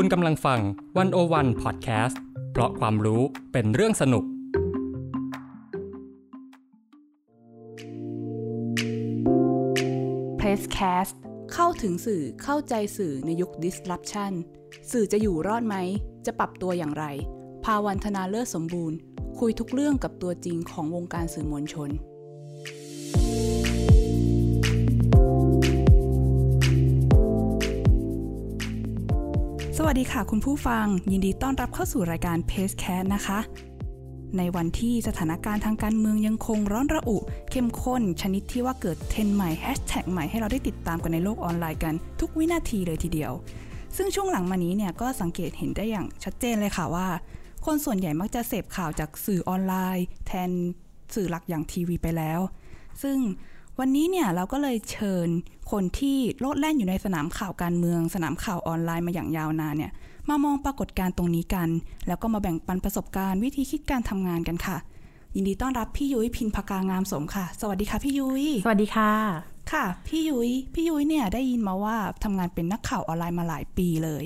คุณกำลังฟังวันโอวันพอดแคสต์เพราะความรู้เป็นเรื่องสนุก p r e s s c a s t เข้าถึงสื่อเข้าใจสื่อในยุค disruption สื่อจะอยู่รอดไหม จะปรับตัวอย่างไร ภาวันธนาเลิศสมบูรณ์ คุยทุกเรื่องกับตัวจริงของวงการสื่อมวลชน วัสดีค่ะคุณผู้ฟัง ยินดีต้อนรับเข้าสู่รายการ p a c e c a s t นะคะ ในวันที่สถานการณ์ทางการเมืองยังคงร้อนระอุ เข้มข้น ชนิดที่ว่าเกิดเทรนใหม่แฮชแท็กใหม่ให้เราได้ติดตามกันในโลกออนไลน์กัน ทุกวินาทีเลยทีเดียว ซึ่งช่วงหลังมานี้เนี่ยก็สังเกตเห็นได้อย่างชัดเจนเลยค่ะว่า คนส่วนใหญ่มักจะเสพข่าวจากสื่อออนไลน์ แทนสื่อหลักอย่างทีวีไปแล้ว ซึ่ง วันนี้เนี่ยเราก็เลยเชิญคนที่โลดแล่นอยู่ในสนามข่าวการเมือง สนามข่าวออนไลน์มาอย่างยาวนานเนี่ยมามองปรากฏการณ์ตรงนี้กัน แล้วก็มาแบ่งปันประสบการณ์วิธีคิดการทำงานกันค่ะ ยินดีต้อนรับพี่ยุ้ยพินพกางามสมค่ะ สวัสดีค่ะพี่ยุ้ยสวัสดีค่ะค่ะ พี่ยุ้ยพี่ยุ้ยเนี่ยได้ยินมาว่าทำงานเป็นนักข่าวออนไลน์มาหลายปีเลย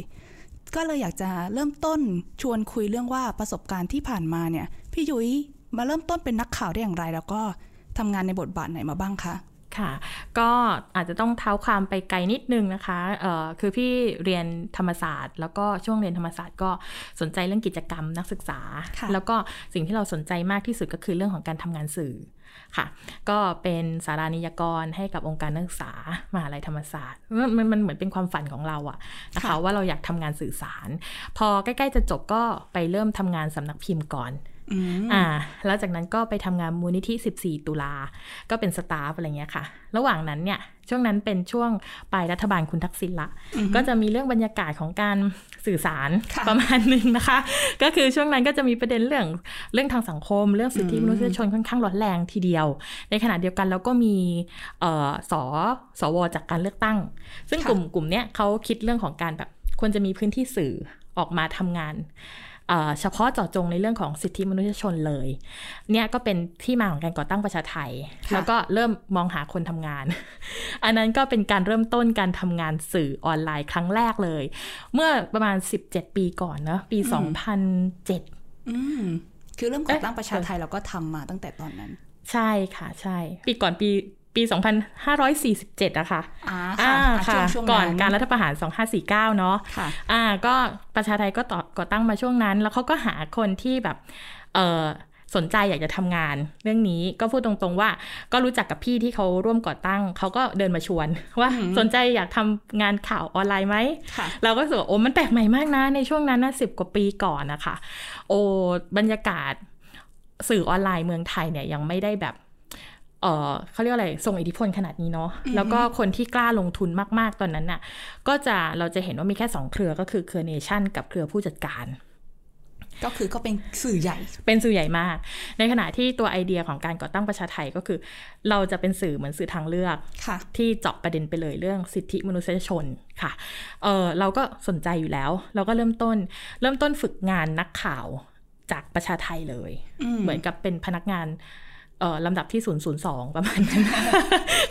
ก็เลยอยากจะเริ่มต้นชวนคุยเรื่องว่าประสบการณ์ที่ผ่านมาเนี่ย พี่ยุ้ยมาเริ่มต้นเป็นนักข่าวได้อย่างไร แล้วก็ ทำงานในบทบาทไหนมาบ้างคะค่ะ ก็อาจจะต้องเท้าความไปไกลนิดนึงนะคะเอ่อคือพี่เรียนธรรมศาสตร์ แล้วก็ช่วงเรียนธรรมศาสตร์ก็สนใจเรื่องกิจกรรมนักศึกษาค่ะแล้วก็สิ่งที่เราสนใจมากที่สุดก็คือเรื่องของการทำงานสื่อค่ะ ก็เป็นสารานิยกรให้กับองค์การนักศึกษามหาลัยธรรมศาสตร์มันมันมันเหมือนเป็นความฝันของเราอะนะคะค่ะว่าเราอยากทำงานสื่อสาร พอใกล้ ๆ จะจบก็ไปเริ่มทำงานสำนักพิมพ์ก่อน อืมอ่า แล้วจากนั้นก็ไปทำงานมูลนิธิ 14 ตุลา ก็เป็นสตาฟอะไรเงี้ยค่ะ ระหว่างนั้นเนี่ย ช่วงนั้นเป็นช่วงปลายรัฐบาลคุณทักษิณละ ก็จะมีเรื่องบรรยากาศของการสื่อสารค่ะประมาณหนึ่งนะคะ ก็คือช่วงนั้นก็จะมีประเด็นเรื่องเรื่องทางสังคม เรื่องสิทธิมนุษยชนค่อนข้างร้อนแรงทีเดียว ในขณะเดียวกันเราก็มีเอ่อสสวจากการเลือกตั้ง ซึ่งค่ะกลุ่มกลุ่มเนี้ยเขาคิดเรื่องของการแบบควรจะมีพื้นที่สื่อออกมาทำงาน เอ่อเฉพาะเจาะจงในเรื่องของสิทธิมนุษยชนเลย เนี่ยก็เป็นที่มาของการก่อตั้งประชาไทยค่ะแล้วก็เริ่มมองหาคนทำงาน อันนั้นก็เป็นการเริ่มต้นการทำงานสื่อออนไลน์ครั้งแรกเลย เมื่อประมาณ 17 ปีก่อนเนอะปี 2007อืมคือเริ่มก่อตั้งเอ๊ะประชาไทยเราก็ทำมาตั้งแต่ตอนนั้น ใช่ค่ะใช่ ปีก่อนปี ปี 2547อะค่ะอ่าอ่าค่ะค่ะช่วงๆก่อนนั้นการรัฐประหาร 2549 เนาะค่ะอ่า ก็ประชาไทยก็ต่อก่อตั้งมาช่วงนั้น แล้วเขาก็หาคนที่แบบ เออสนใจอยากจะทำงานเรื่องนี้ก็พูดตรงๆว่า ก็รู้จักกับพี่ที่เขาร่วมก่อตั้งเขาก็เดินมาชวน ว่าอืมสนใจอยากทำงานข่าวออนไลน์ไหมค่ะเราก็รู้สึกว่าโอ้มันแปลกใหม่มากนะ ในช่วงนั้นนะสิบกว่าปีก่อนนะคะโอ้บรรยากาศสื่อออนไลน์เมืองไทยเนี่ยยังไม่ได้แบบ เออเขาเรียกว่าอะไรส่งอิทธิพลขนาดนี้เนาะอือฮึแล้วก็คนที่กล้าลงทุนมาก ๆ ตอนนั้นน่ะ ก็จะเราจะเห็นว่ามีแค่สองเครือก็คือเครือเนชั่นกับเครือผู้จัดการ ก็คือก็เป็นสื่อใหญ่ เป็นสื่อใหญ่มาก ในขณะที่ตัวไอเดียของการก่อตั้งประชาไทยก็คือ เราจะเป็นสื่อเหมือนสื่อทางเลือกค่ะที่เจาะประเด็นไปเลยเรื่องสิทธิมนุษยชนค่ะเออเราก็สนใจอยู่แล้ว เราก็เริ่มต้น เริ่มต้นฝึกงานนักข่าวจากประชาไทยเลยอืมเหมือนกับเป็นพนักงานเอ่อ ลำดับที่ 002 ประมาณนั้น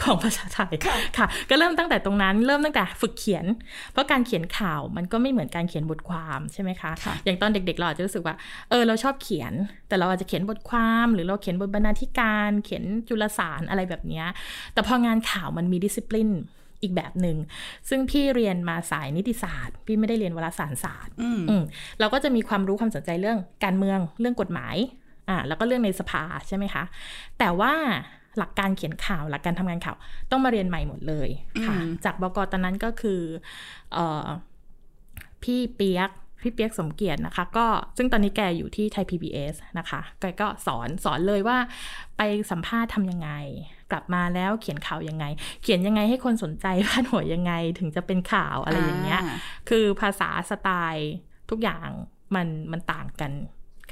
ของประชาไทยค่ะค่ะ ก็เริ่มตั้งแต่ตรงนั้น เริ่มตั้งแต่ฝึกเขียน เพราะการเขียนข่าวมันก็ไม่เหมือนการเขียนบทความใช่ไหมคะค่ะอย่างตอนเด็กๆเราอาจจะรู้สึกว่า เออเราชอบเขียน แต่เราอาจจะเขียนบทความ หรือเราเขียนบทบรรณาธิการ เขียนจุลสารอะไรแบบเนี้ยแต่พองานข่าวมันมีดิสซิ p ลินอีกแบบหนึ่งซึ่งพี่เรียนมาสายนิติศาสตร์ พี่ไม่ได้เรียนวารสารศาสตร์อืมอืมเราก็จะมีความรู้ความสนใจเรื่องการเมืองเรื่องกฎหมาย อ่าแล้วก็เรื่องในสภาใช่ไหมคะ แต่ว่าหลักการเขียนข่าวหลักการทำงานข่าว ต้องมาเรียนใหม่หมดเลยค่ะอืมจากบกตอนนั้นก็คือเอ่อพี่เปียกพี่เปียกสมเกียรตินะคะ ก็ซึ่งตอนนี้แกอยู่ที่ไทย PBS นะคะแกก็สอนสอนเลยว่าไปสัมภาษณ์ทำยังไง กลับมาแล้วเขียนข่าวยังไง เขียนยังไงให้คนสนใจพาดหัวยังไงถึงจะเป็นข่าวอะไรอย่างเงี้ย คือภาษาสไตล์ทุกอย่างมันมันต่างกัน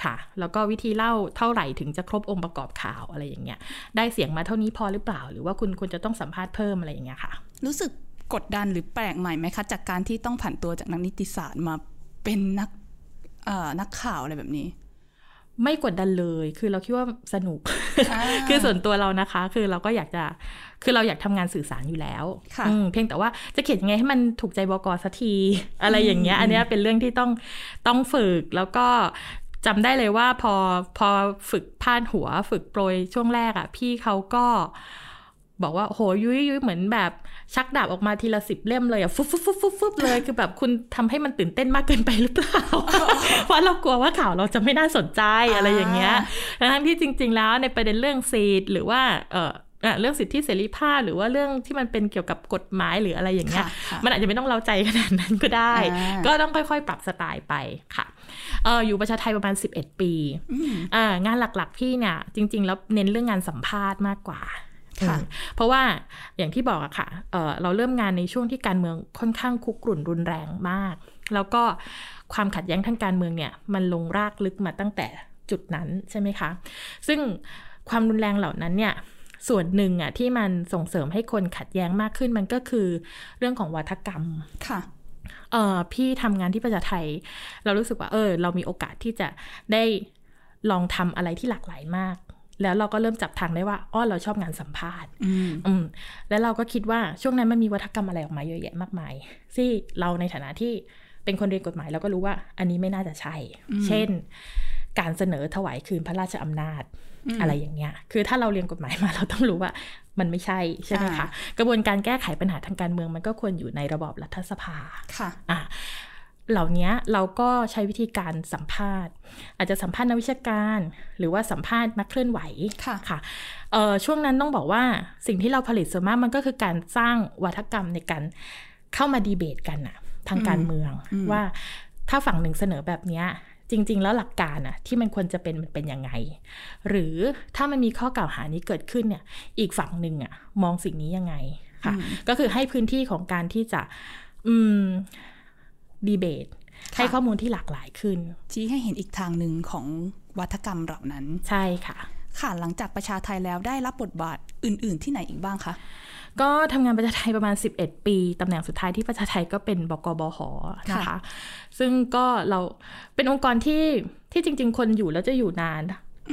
ค่ะ แล้วก็วิธีเล่าเท่าไหร่ถึงจะครบองค์ประกอบข่าวอะไรอย่างเงี้ย ได้เสียงมาเท่านี้พอหรือเปล่า หรือว่าคุณควรจะต้องสัมภาษณ์เพิ่มอะไรอย่างเงี้ยค่ะ รู้สึกกดดันหรือแปลกใหม่ไหมคะ จากการที่ต้องผันตัวจากนักนิติศาสตร์มาเป็นนักเอ่อนักข่าวอะไรแบบนี้ ไม่กดดันเลย คือเราคิดว่าสนุก คือส่วนตัวเรานะคะ คือเราก็อยากจะ คือเราอยากทำงานสื่อสารอยู่แล้วค่ะอืมเพียงแต่ว่าจะเขียนยังไงให้มันถูกใจบกสักที อะไรอย่างเงี้ย อันเนี้ยเป็นเรื่องที่ต้องต้องฝึกแล้วก็ จำได้เลยว่าพอพอฝึกพาดหัวฝึกโปรยช่วงแรกอะ่ะ พี่เขาก็บอกว่าโหยุ้ยยุ้ยเหมือนแบบ ชักดาบออกมาทีละสิบเล่มเลยอะฟุบฟุบฟุบฟุบฟุบเลย คือแบบคุณทำให้มันตื่นเต้นมากเกินไปหรือเปล่าเพราะเรากลัวว่าข่าวเราจะไม่น่าสนใจอะไรอย่างเงี้ยทั้งที่จริง ๆ แล้วในประเด็นเรื่องซีดหรือว่าเอออะ เรื่องสิทธิเสรีภาพหรือว่าเรื่องที่มันเป็นเกี่ยวกับกฎหมายหรืออะไรอย่างเงี้ยค่ะค่ะมันอาจจะไม่ต้องเล้าใจขนาดนั้นก็ได้อ่าก็ต้องค่อยๆ ปรับสไตล์ไปค่ะเอออยู่ประชาไทยประมาณ 11 ปีอืมอ่างานหลักๆพี่เนี่ยจริง ๆ แล้วเน้นเรื่องงานสัมภาษณ์มากกว่าค่ะอืมเพราะว่าอย่างที่บอกอะค่ะเออเราเริ่มงานในช่วงที่การเมืองค่อนข้างคุกรุ่นรุนแรงมาก แล้วก็ความขัดแย้งทางการเมืองเนี่ยมันลงรากลึกมาตั้งแต่จุดนั้นใช่ไหมคะ ซึ่งความรุนแรงเหล่านั้นเนี่ย ส่วนหนึ่งอะที่มันส่งเสริมให้คนขัดแย้งมากขึ้นมันก็คือเรื่องของวัฒกรรมค่ะเออพี่ทำงานที่ประชาไทย เรารู้สึกว่า เออ เรามีโอกาสที่จะได้ลองทำอะไรที่หลากหลายมาก แล้วเราก็เริ่มจับทางได้ว่าอ้อเราชอบงานสัมภาษณ์ อืมอืมแล้วเราก็คิดว่าช่วงนั้นมันมีวัฒกรรมอะไรออกมาเยอะแยะมากมายที่เราในฐานะที่เป็นคนเรียนกฎหมายเราก็รู้ว่า อันนี้ไม่น่าจะใช่ เช่น การเสนอถวายคืนพระราชอำนาจ อะไรอย่างเงี้ย คือถ้าเราเรียนกฎหมายมาเราต้องรู้ว่ามันไม่ใช่ใช่ไหมคะ กระบวนการแก้ไขปัญหาทางการเมืองมันก็ควรอยู่ในระบอบรัฐสภา ค่ะอะเหล่านี้เราก็ใช้วิธีการสัมภาษณ์ อาจจะสัมภาษณ์นักวิชาการ หรือว่าสัมภาษณ์นักเคลื่อนไหวค่ะค่ะเอ่อช่วงนั้นต้องบอกว่าสิ่งที่เราผลิตส่วนมากมันก็คือการสร้างวัฒกรรมในการเข้ามาดีเบตกันอะทางการเมืองว่าถ้าฝั่งหนึ่งเสนอแบบเนี้ย จริง ๆ แล้วหลักการอะที่มันควรจะเป็นมันเป็นยังไง หรือถ้ามันมีข้อกล่าวหานี้เกิดขึ้นเนี่ย อีกฝั่งหนึ่งอะมองสิ่งนี้ยังไงค่ะ ก็คือให้พื้นที่ของการที่จะอืมดีเบตค่ะให้ข้อมูลที่หลากหลายขึ้น ชี้ให้เห็นอีกทางหนึ่งของวัฒกรรมเหล่านั้น ใช่ค่ะ ค่ะหลังจากประชาไทยแล้วได้รับบทบาทอื่น ๆ ที่ไหนอีกบ้างคะ ก็ทำงานประชาไทยประมาณ 11 ปีตำแหน่งสุดท้ายที่ประชาไทยก็เป็นบกบหนะคะค่ะซึ่งก็เราเป็นองค์กรที่ที่จริง ๆ คนอยู่แล้วจะอยู่นาน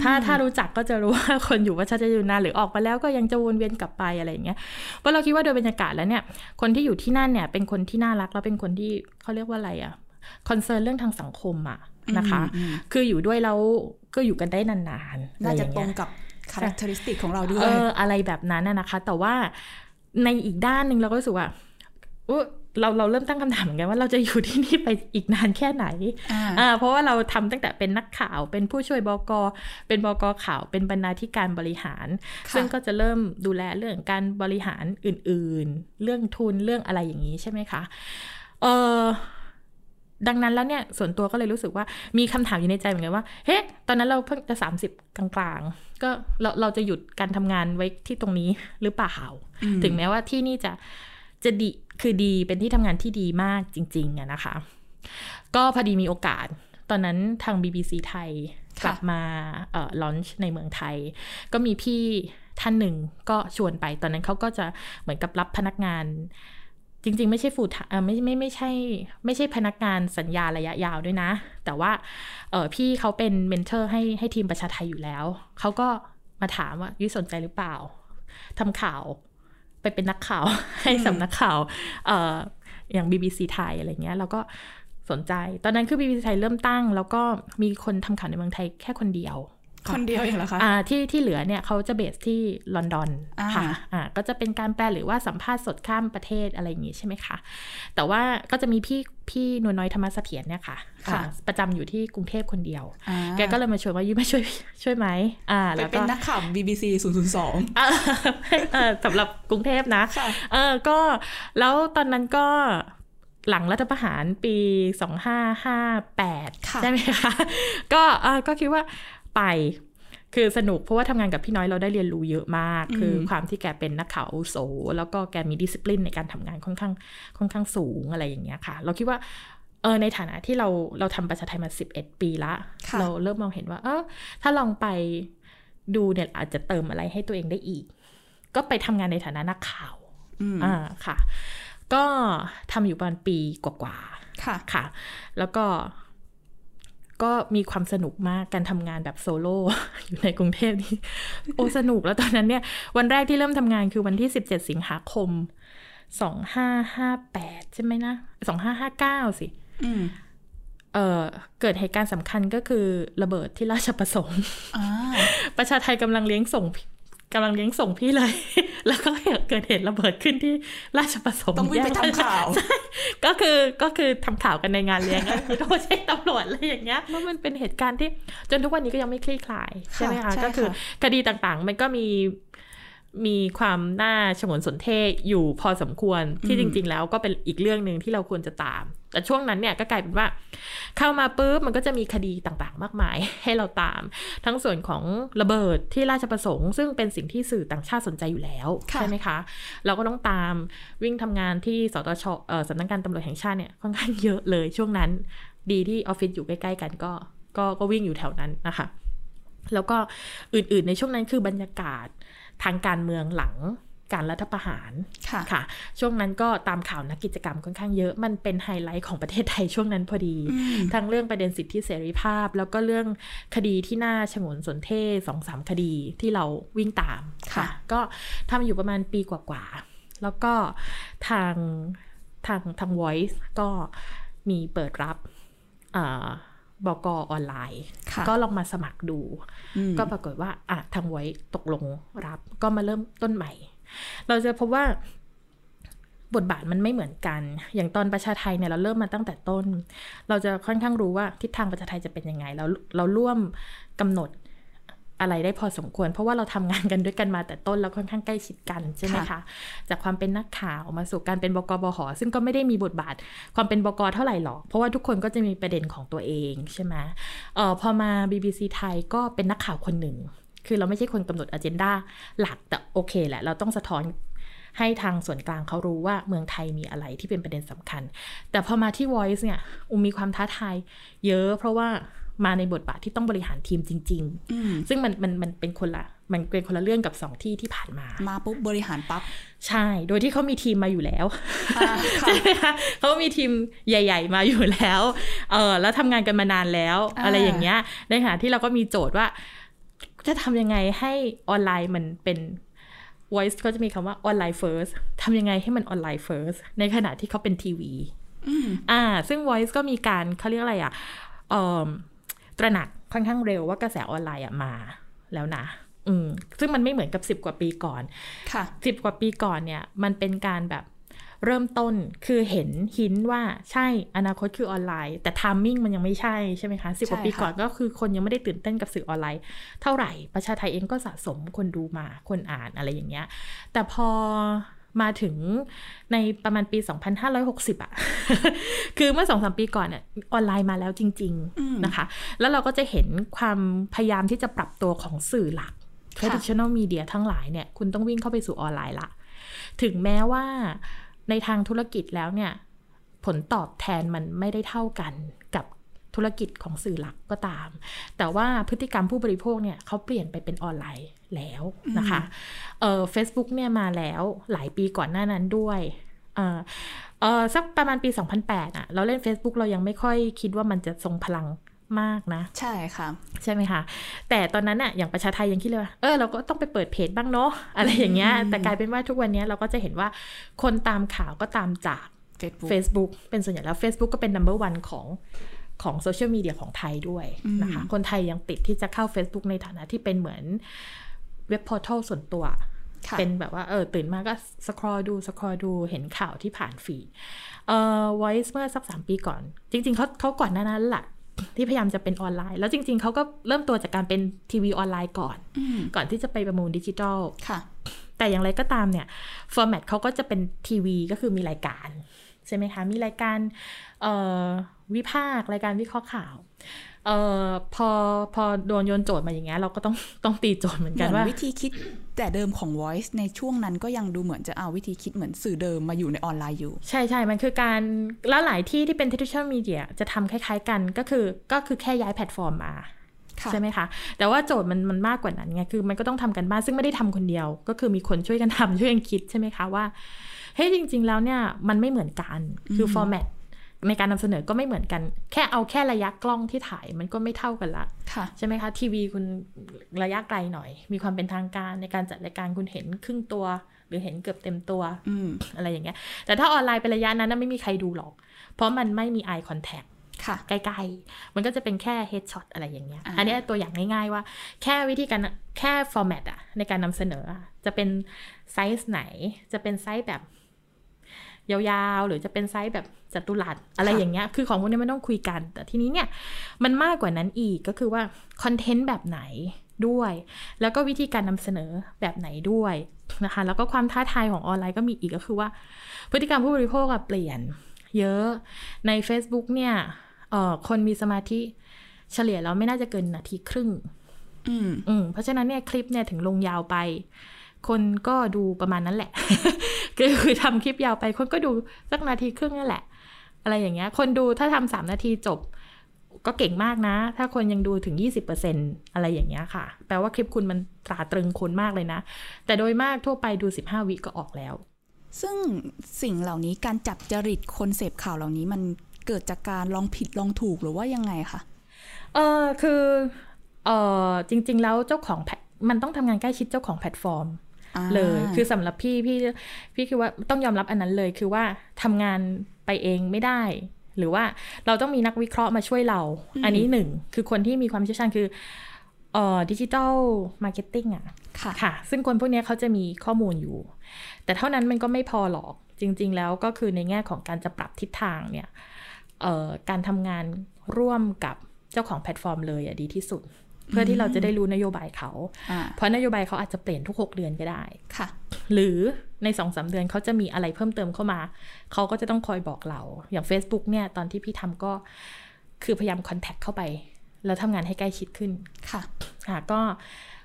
ถ้าถ้ารู้จักก็จะรู้ว่าคนอยู่ว่าจะอยู่นานหรือออกมาแล้วก็ยังจะวนเวียนกลับไปอะไรอย่างเงี้ยเพราะเราคิดว่าโดยบรรยากาศแล้วเนี่ย คนที่อยู่ที่นั่นเนี่ย เป็นคนที่น่ารักแล้วเป็นคนที่เขาเรียกว่าอะไรอะคอนเซิร์นเรื่องทางสังคมอะนะคะอืมคืออยู่ด้วยแล้วก็อยู่กันได้นานๆน่าอไรจะอย่งตรเงี้งยกับคุณลักษณะของเราด้วเอยออะไรแบบนั้นน่ะนะคะ แต่ว่า ในอีกด้านหนึ่งเราก็รู้สึกว่าอุ๊ยเราเราเริ่มตั้งคำถามเหมือนกันว่าเราจะอยู่ที่นี่ไปอีกนานแค่ไหนอ่าอ่าเพราะว่าเราทำตั้งแต่เป็นนักข่าว เป็นผู้ช่วยบก เป็นบกข่าว เป็นบรรณาธิการบริหารค่ะซึ่งก็จะเริ่มดูแลเรื่องการบริหารอื่น ๆ เรื่องทุนเรื่องอะไรอย่างนี้ใช่ไหมคะเออดังนั้นแล้วเนี่ยส่วนตัวก็เลยรู้สึกว่ามีคำถามอยู่ในใจเหมือนกันว่า เฮ้ ตอนนั้นเราเพิ่งจะสามสิบกลางๆ ก็เราเราจะหยุดการทำงานไว้ที่ตรงนี้หรือเปล่าอืมถึงแม้ว่าที่นี่จะจะดีคือดีเป็นที่ทำงานที่ดีมากจริงๆอะนะคะ ก็พอดีมีโอกาส ตอนนั้นทาง BBC ไทยค่ะกลับมาเอ่อลอนช์ในเมืองไทย ก็มีพี่ท่านหนึ่งก็ชวนไป ตอนนั้นเขาก็จะเหมือนกับรับพนักงาน จริง ๆ ไม่ใช่ฟูเอ่อไม่ไม่ไม่ใช่ ไม่ใช่พนักงานสัญญาระยะยาวด้วยนะ แต่ว่าเออพี่เขาเป็นเมนเทอร์ให้ให้ทีมประชาไทยอยู่แล้ว เขาก็มาถามว่ายุ้ยสนใจหรือเปล่าทำข่าวไปเป็นนักข่าวให้สำนักข่าวเอ่ออย่าง BBC ไทยอะไรเงี้ยเราก็สนใจ ตอนนั้นคือ BBC ไทยเริ่มตั้ง แล้วก็มีคนทำข่าวในเมืองไทยแค่คนเดียว คนเดียวเองเหรอคะอ่าที่ที่เหลือเนี่ยเขาจะเบสที่ลอนดอนอ่าค่ะอ่าก็จะเป็นการแปลหรือว่าสัมภาษณ์สดข้ามประเทศอะไรอย่างงี้ใช่ไหมคะ แต่ว่าก็จะมีพี่พี่นวลน้อยธรรมเสถียรเนี่ยค่ะค่ะอ่าประจำอยู่ที่กรุงเทพคนเดียวอ่าแกก็เลยมาชวนว่ายุ้ยมาช่วยช่วยไหมอ่าไปแล้วเป็ก็นนักข่าว BBC 002เออเออสำหรับกรุงเทพนะค่ะเออก็แล้วตอนนั้นก็หลังรัฐประหารปี 2558ค่ะใช่ไหมคะ ก็เออก็คิดว่า ไป คือสนุกเพราะว่าทำงานกับพี่น้อยเราได้เรียนรู้เยอะมาก คือความที่แกเป็นนักข่าวอาวุโส แล้วก็แกมีดิสซิปลินในการทำงานค่อนข้างค่อนข้างสูงอะไรอย่างเงี้ยค่ะ เราคิดว่าเออในฐานะที่เราเราทำประชาไทยมา 11 ปีละค่ะเราเริ่มมองเห็นว่า เออถ้าลองไปดูเนี่ยอาจจะเติมอะไรให้ตัวเองได้อีก ก็ไปทำงานในฐานะนักข่าวอืมอ่าค่ะ ก็ทำอยู่ประมาณปีกว่าๆค่ะค่ะ แล้วก็ ก็มีความสนุกมากการทำงานแบบโซโล่อยู่ในกรุงเทพนี่โอ้สนุกแล้วตอนนั้นเนี่ย วันแรกที่เริ่มทำงานคือวันที่ 17 สิงหาคม 2558 ใช่ไหมนะ 2559 สิอืมเออเกิดเหตุการณ์สำคัญก็คือระเบิดที่ราชประสงค์อ่าประชาไทยกำลังเลี้ยงส่ง กำลังเลี้ยงส่งพี่เลย แล้วก็เกิดเหตุระเบิดขึ้นที่ราชประสงค์ต้องวิ่งไปแยกทำข่าวใช่ก็คือก็คือทำข่าวกันในงานเลี้ยงก็คือโทรแจ้งตำรวจอะไรอย่างเงี้ยแล้วมันเป็นเหตุการณ์ที่จนทุกวันนี้ก็ยังไม่คลี่คลายใช่ไหมค่ะคะใช่ก็คือค่ะคดีต่างๆ มันก็มี มีความน่าฉงนสนเทอยู่พอสมควรที่จริง ๆ แล้วก็เป็นอีกเรื่องหนึ่งที่เราควรจะตาม แต่ช่วงนั้นเนี่ยก็กลายเป็นว่า เข้ามาปุ๊บมันก็จะมีคดีต่างๆ มากมาย ให้เราตาม ทั้งส่วนของระเบิดที่ราชประสงค์ ซึ่งเป็นสิ่งที่สื่อต่างชาติสนใจอยู่แล้วค่ะใช่ไหมคะ เราก็ต้องตามวิ่งทำงานที่สตชเอ่อสำนักงานตำรวจแห่งชาติเนี่ยค่อนข้างเยอะเลยช่วงนั้น ดีที่ออฟฟิศอยู่ใกล้ๆกันก็ก็ก็วิ่งอยู่แถวนั้นนะคะแล้วก็อื่นๆในช่วงนั้นคือบรรยากาศ ทางการเมืองหลังการรัฐประหารค่ะค่ะช่วงนั้นก็ตามข่าวนักกิจกรรมค่อนข้างเยอะ มันเป็นไฮไลท์ของประเทศไทยช่วงนั้นพอดีอืมทั้งเรื่องประเด็นสิทธิเสรีภาพ แล้วก็เรื่องคดีที่น่าฉงนสนเท่ห์สองสามคดีที่เราวิ่งตามค่ะ ก็ทำอยู่ประมาณปีกว่าๆ แล้วก็ทางทางทาง Voice ก็มีเปิดรับอ่า บกออนไลน์ค่ะก็ลองมาสมัครดูอืมก็ปรากฏว่าอะทางไว้ตกลงรับ ก็มาเริ่มต้นใหม่ เราจะพบว่าบทบาทมันไม่เหมือนกัน อย่างตอนประชาไทยเนี่ยเราเริ่มมาตั้งแต่ต้น เราจะค่อนข้างรู้ว่าทิศทางประชาไทยจะเป็นยังไง เราเราร่วมกำหนด อะไรได้พอสมควร เพราะว่าเราทำงานกันด้วยกันมาแต่ต้นแล้วค่อนข้างใกล้ชิดกันใช่ไหมคะค่ะจากความเป็นนักข่าวมาสู่การเป็นบกบหซึ่งก็ไม่ได้มีบทบาทความเป็นบกเท่าไหร่หรอก เพราะว่าทุกคนก็จะมีประเด็นของตัวเองใช่ไหมเออพอมา BBC ไทยก็เป็นนักข่าวคนหนึ่ง คือเราไม่ใช่คนกำหนดอ g e n d a หลักแต่โอเคแหละ เราต้องสะท้อนให้ทางส่วนกลางเขารู้ว่าเมืองไทยมีอะไรที่เป็นประเด็นสำคัญ แต่พอมาที่ Voice เนี่ย อุมมีความท้าทายเยอะเพราะว่า มาในบทบาทที่ต้องบริหารทีมจริงอืมๆซึ่งมันมันมันเป็นคนละ มันเป็นคนละเรื่องกับสองที่ที่ผ่านมา มาปุ๊บบริหารปั๊บ ใช่ โดยที่เขามีทีมมาอยู่แล้วอ่าค่ะใช่ไหมคะเขามีทีมใหญ่ ๆ มาอยู่แล้ว เออแล้วทำงานกันมานานแล้วอ่าอะไรอย่างเงี้ย ในขณะที่เราก็มีโจทย์ว่า จะทำยังไงให้ออนไลน์มันเป็น voice เขาจะมีคำว่าออนไลน์ first ทำยังไงให้มันออนไลน์ first ในขณะที่เขาเป็นทีวีอืมอ่า ซึ่ง voice ก็มีการเขาเรียกอะไรอะเอ่อ ตระหนักค่อนข้างเร็วว่ากระแสออนไลน์อะมาแล้วนะ อืม ซึ่งมันไม่เหมือนกับสิบกว่าปีก่อน ค่ะสิบกว่าปีก่อนเนี่ย มันเป็นการแบบเริ่มต้นคือเห็นหินว่าใช่อนาคตคือออนไลน์ แต่ทามมิ่งมันยังไม่ใช่ใช่ไหมคะสิบกว่าใช่ปีค่ะก่อนก็คือคนยังไม่ได้ตื่นเต้นกับสื่อออนไลน์ เท่าไหร่ประชาไทยเองก็สะสมคนดูมาคนอ่านอะไรอย่างเงี้ย แต่พอ มาถึงในประมาณปี 2560อะคือเมื่อสองสามปีก่อนเนี่ยออนไลน์มาแล้วจริงอืมๆนะคะ แล้วเราก็จะเห็นความพยายามที่จะปรับตัวของสื่อหลักค่ะ traditional media ทั้งหลายเนี่ยคุณต้องวิ่งเข้าไปสู่ออนไลน์ละ ถึงแม้ว่าในทางธุรกิจแล้วเนี่ยผลตอบแทนมันไม่ได้เท่ากันกับ ธุรกิจของสื่อหลักก็ตาม แต่ว่าพฤติกรรมผู้บริโภคเนี่ยเขาเปลี่ยนไปเป็นออนไลน์แล้วนะคะเออ Facebook เนี่ยมาแล้วหลายปีก่อนหน้านั้นด้วยเออเออสักประมาณปี 2008อะเราเล่น Facebook เรายังไม่ค่อยคิดว่ามันจะทรงพลังมากนะ ใช่ค่ะ ใช่ไหมคะแต่ตอนนั้นอะอย่างประชาไทยยังคิดเลยว่าเออเราก็ต้องไปเปิดเพจบ้างเนาะอะไรอย่างเงี้ยแต่กลายเป็นว่าทุกวันเนี้ยเราก็จะเห็นว่าคนตามข่าวก็ตามจาก Facebook Facebook เป็นส่วนใหญ่แล้ว Facebook ก็เป็น number one ของ ของโซเชียลมีเดียของไทยด้วยนะคะ คนไทยยังติดที่จะเข้า Facebook ในฐานะที่เป็นเหมือนเว็บพอร์ทัลส่วนตัวค่ะเป็นแบบว่าเออตื่นมาก็สครอดูสครอดูเห็นข่าวที่ผ่านฟีดเอ่อ Voice เมื่อสักสามปีก่อน จริง ๆเขาเขาก่อนหน้านั้นแหละที่พยายามจะเป็นออนไลน์ แล้วจริง ๆเขาก็เริ่มตัวจากการเป็นทีวีออนไลน์ก่อนอืมก่อนที่จะไปประมูลดิจิทัลค่ะ แต่อย่างไรก็ตามเนี่ยฟอร์แมตเขาก็จะเป็นทีวีก็คือมีรายการ ใช่ไหมคะ มีรายการเอ่อวิพากษ์รายการวิเคราะห์ข่าวเอ่อพอพอโดนโยนโจทย์มาอย่างเงี้ยเราก็ต้องต้องตีโจทย์เหมือนเหกันมือนว่าวิธีคิดแต่เดิมของ Voice ในช่วงนั้นก็ยังดูเหมือนจะเอาวิธีคิดเหมือนสื่อเดิมมาอยู่ในออนไลน์อยู่ ใช่ใช่มันคือการแล้วหลายที่ที่เป็น traditional media จะทำคล้ายๆกันก็คือก็คือแค่ย้ายแพลตฟอร์มมาค่ะใช่ไหมคะ แต่ว่าโจทย์มันมันมากกว่านั้นไงคือมันก็ต้องทำการบ้านซึ่งไม่ได้ทำคนเดียว ก็คือมีคนช่วยกันทำช่วยกันคิดใช่ไหมคะว่า เฮ้ยจริง ๆ แล้วเนี่ยมันไม่เหมือนกันคือ format ในการนำเสนอก็ไม่เหมือนกัน แค่เอาแค่ระยะกล้องที่ถ่ายมันก็ไม่เท่ากันละค่ะใช่ไหมคะทีวีคุณระยะไกลหน่อย มีความเป็นทางการในการจัดรายการคุณเห็นครึ่งตัว หรือเห็นเกือบเต็มตัวอืมอะไรอย่างเงี้ย แต่ถ้าออนไลน์เป็นระยะนั้นนะไม่มีใครดูหรอก เพราะมันไม่มี eye contact ค่ะใกล้ๆ มันก็จะเป็นแค่ headshot อะไรอย่างเงี้ยอ่าอันนี้ตัวอย่างง่ายๆว่า แค่วิธีการแค่ format อะในการนำเสนออะจะเป็นไซส์ไหนจะเป็นไซส์แบบ ยาวๆ หรือจะเป็นไซส์แบบจัตุรัสอะไรอย่างเงี้ย คือของพวกนี้มันต้องคุยกัน แต่ทีนี้เนี่ยมันมากกว่านั้นอีกก็คือว่าคอนเทนต์แบบไหนด้วย แล้วก็วิธีการนำเสนอแบบไหนด้วยนะคะ แล้วก็ความท้าทายของออนไลน์ก็มีอีกก็คือว่า พฤติกรรมผู้บริโภคอะเปลี่ยนเยอะ ใน Facebook เนี่ยเอ่อคนมีสมาธิเฉลี่ยแล้วไม่น่าจะเกินนาทีครึ่ง อืมอืมเพราะฉะนั้นเนี่ยคลิปเนี่ยถึงลงยาวไป คนก็ดูประมาณนั้นแหละคือคือทำคลิปยาวไป คนก็ดูสักนาทีครึ่งนั่นแหละ อะไรอย่างเงี้ย คนดูถ้าทำสามนาทีจบ ก็เก่งมากนะ ถ้าคนยังดูถึง 20%อะไรอย่างเงี้ยค่ะ แปลว่าคลิปคุณมันตราตรึงคนมากเลยนะ แต่โดยมากทั่วไปดู 15 วิก็ออกแล้ว ซึ่งสิ่งเหล่านี้การจับจริตคนเสพข่าวเหล่านี้มันเกิดจากการลองผิดลองถูกหรือว่ายังไงคะเออคือเออจริง ๆ แล้วเจ้าของแพลตมันต้องทำงานใกล้ชิดเจ้าของแพลตฟอร์มอ่า เลย คือสำหรับพี่พี่พี่คิดว่าต้องยอมรับอันนั้นเลย คือว่าทำงานไปเองไม่ได้ หรือว่าเราต้องมีนักวิเคราะห์มาช่วยเรา อันนี้หนึ่งคือคนที่มีความเชี่ยวชาญคือเอ่อ digital marketing อะค่ะค่ะ ซึ่งคนพวกเนี้ยเขาจะมีข้อมูลอยู่ แต่เท่านั้นมันก็ไม่พอหรอกจริง ๆ แล้วก็คือในแง่ของการจะปรับทิศทางเนี่ยเอ่อการทำงานร่วมกับเจ้าของแพลตฟอร์มเลยอะดีที่สุด เพื่อที่เราจะได้รู้นโยบายเขาอ่าเพราะนโยบายเขาอาจจะเปลี่ยนทุก 6 เดือนก็ได้ค่ะ หรือใน2อสเดือนเขาจะมีอะไรเพิ่มเติมเข้ามา เขาก็จะต้องคอยบอกเรา อย่าง Facebook เนี่ยตอนที่พี่ทำก็คือพยายามคอนแทคเข้าไป แล้วทำงานให้ใกล้ชิดขึ้นค่ะค่ะก็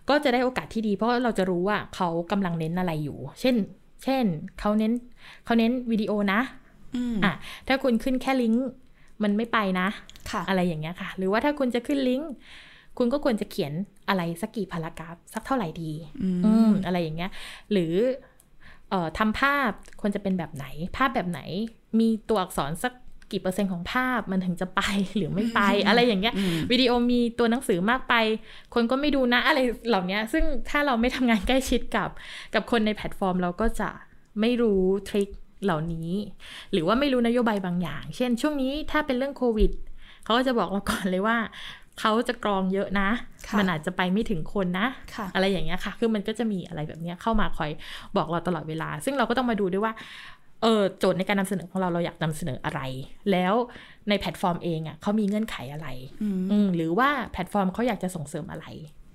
ก็จะได้โอกาสที่ดี เพราะเราจะรู้ว่าเขากำลังเน้นอะไรอยู่ เช่น เช่นเขาเน้นเขาเน้นวิดีโอนะอืมอะถ้าคุณขึ้นแค่ลิงก์มันไม่ไปนะค่ะ อะไรอย่างเงี้ยค่ะ หรือว่าถ้าคุณจะขึ้นลิงก์ คุณก็ควรจะเขียนอะไรสักกี่พารากราฟสักเท่าไหร่ดีอืมอืมอะไรอย่างเงี้ย หรือเอ่อทำภาพควรจะเป็นแบบไหน ภาพแบบไหน มีตัวอักษรสักกี่เปอร์เซ็นต์ของภาพมันถึงจะไปหรือไม่ไป อะไรอย่างเงี้ยอืมวิดีโอมีตัวหนังสือมากไป คนก็ไม่ดูนะอะไรเหล่านี้ซึ่งถ้าเราไม่ทำงานใกล้ชิดกับ กับคนในแพลตฟอร์มเราก็จะไม่รู้ทริคเหล่านี้ หรือว่าไม่รู้นโยบายบางอย่าง เช่น ช่วงนี้ถ้าเป็นเรื่องโควิดเขาก็จะบอกเราก่อนเลยว่า เขาจะกรองเยอะนะค่ะมันอาจจะไปไม่ถึงคนนะค่ะอะไรอย่างเงี้ยค่ะ คือมันก็จะมีอะไรแบบเนี้ยเข้ามาคอยบอกเราตลอดเวลา ซึ่งเราก็ต้องมาดูด้วยว่าเออโจทย์ในการนำเสนอของเราเราอยากนำเสนออะไร แล้วในแพลตฟอร์มเองอะเขามีเงื่อนไขอะไรอืมอืมหรือว่าแพลตฟอร์มเขาอยากจะส่งเสริมอะไร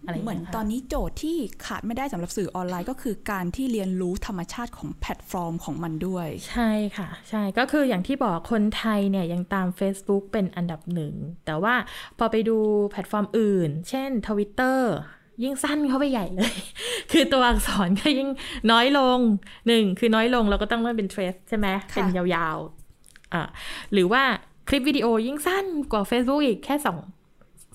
อะไรย่างเหมือนงี้ยค่ะตอนนี้โจทย์ที่ขาดไม่ได้สำหรับสื่อออนไลน์ก็คือการที่เรียนรู้ธรรมชาติของแพลตฟอร์มของมันด้วย ใช่ค่ะ ใช่ก็คืออย่างที่บอกคนไทยเนี่ยยังตาม Facebook เป็นอันดับหนึ่ง แต่ว่าพอไปดูแพลตฟอร์มอื่น เช่น Twitter ยิ่งสั้นเข้าไปใหญ่เลย คือตัวอักษรก็ยิ่งน้อยลงหนึ่งคือน้อยลงเราก็ต้องเลื่อนเป็นเทรสใช่ไหมค่ะเป็นยาวๆอ่าหรือว่าคลิปวิดีโอยิ่งสั้นกว่า Facebook อีกแค่สอง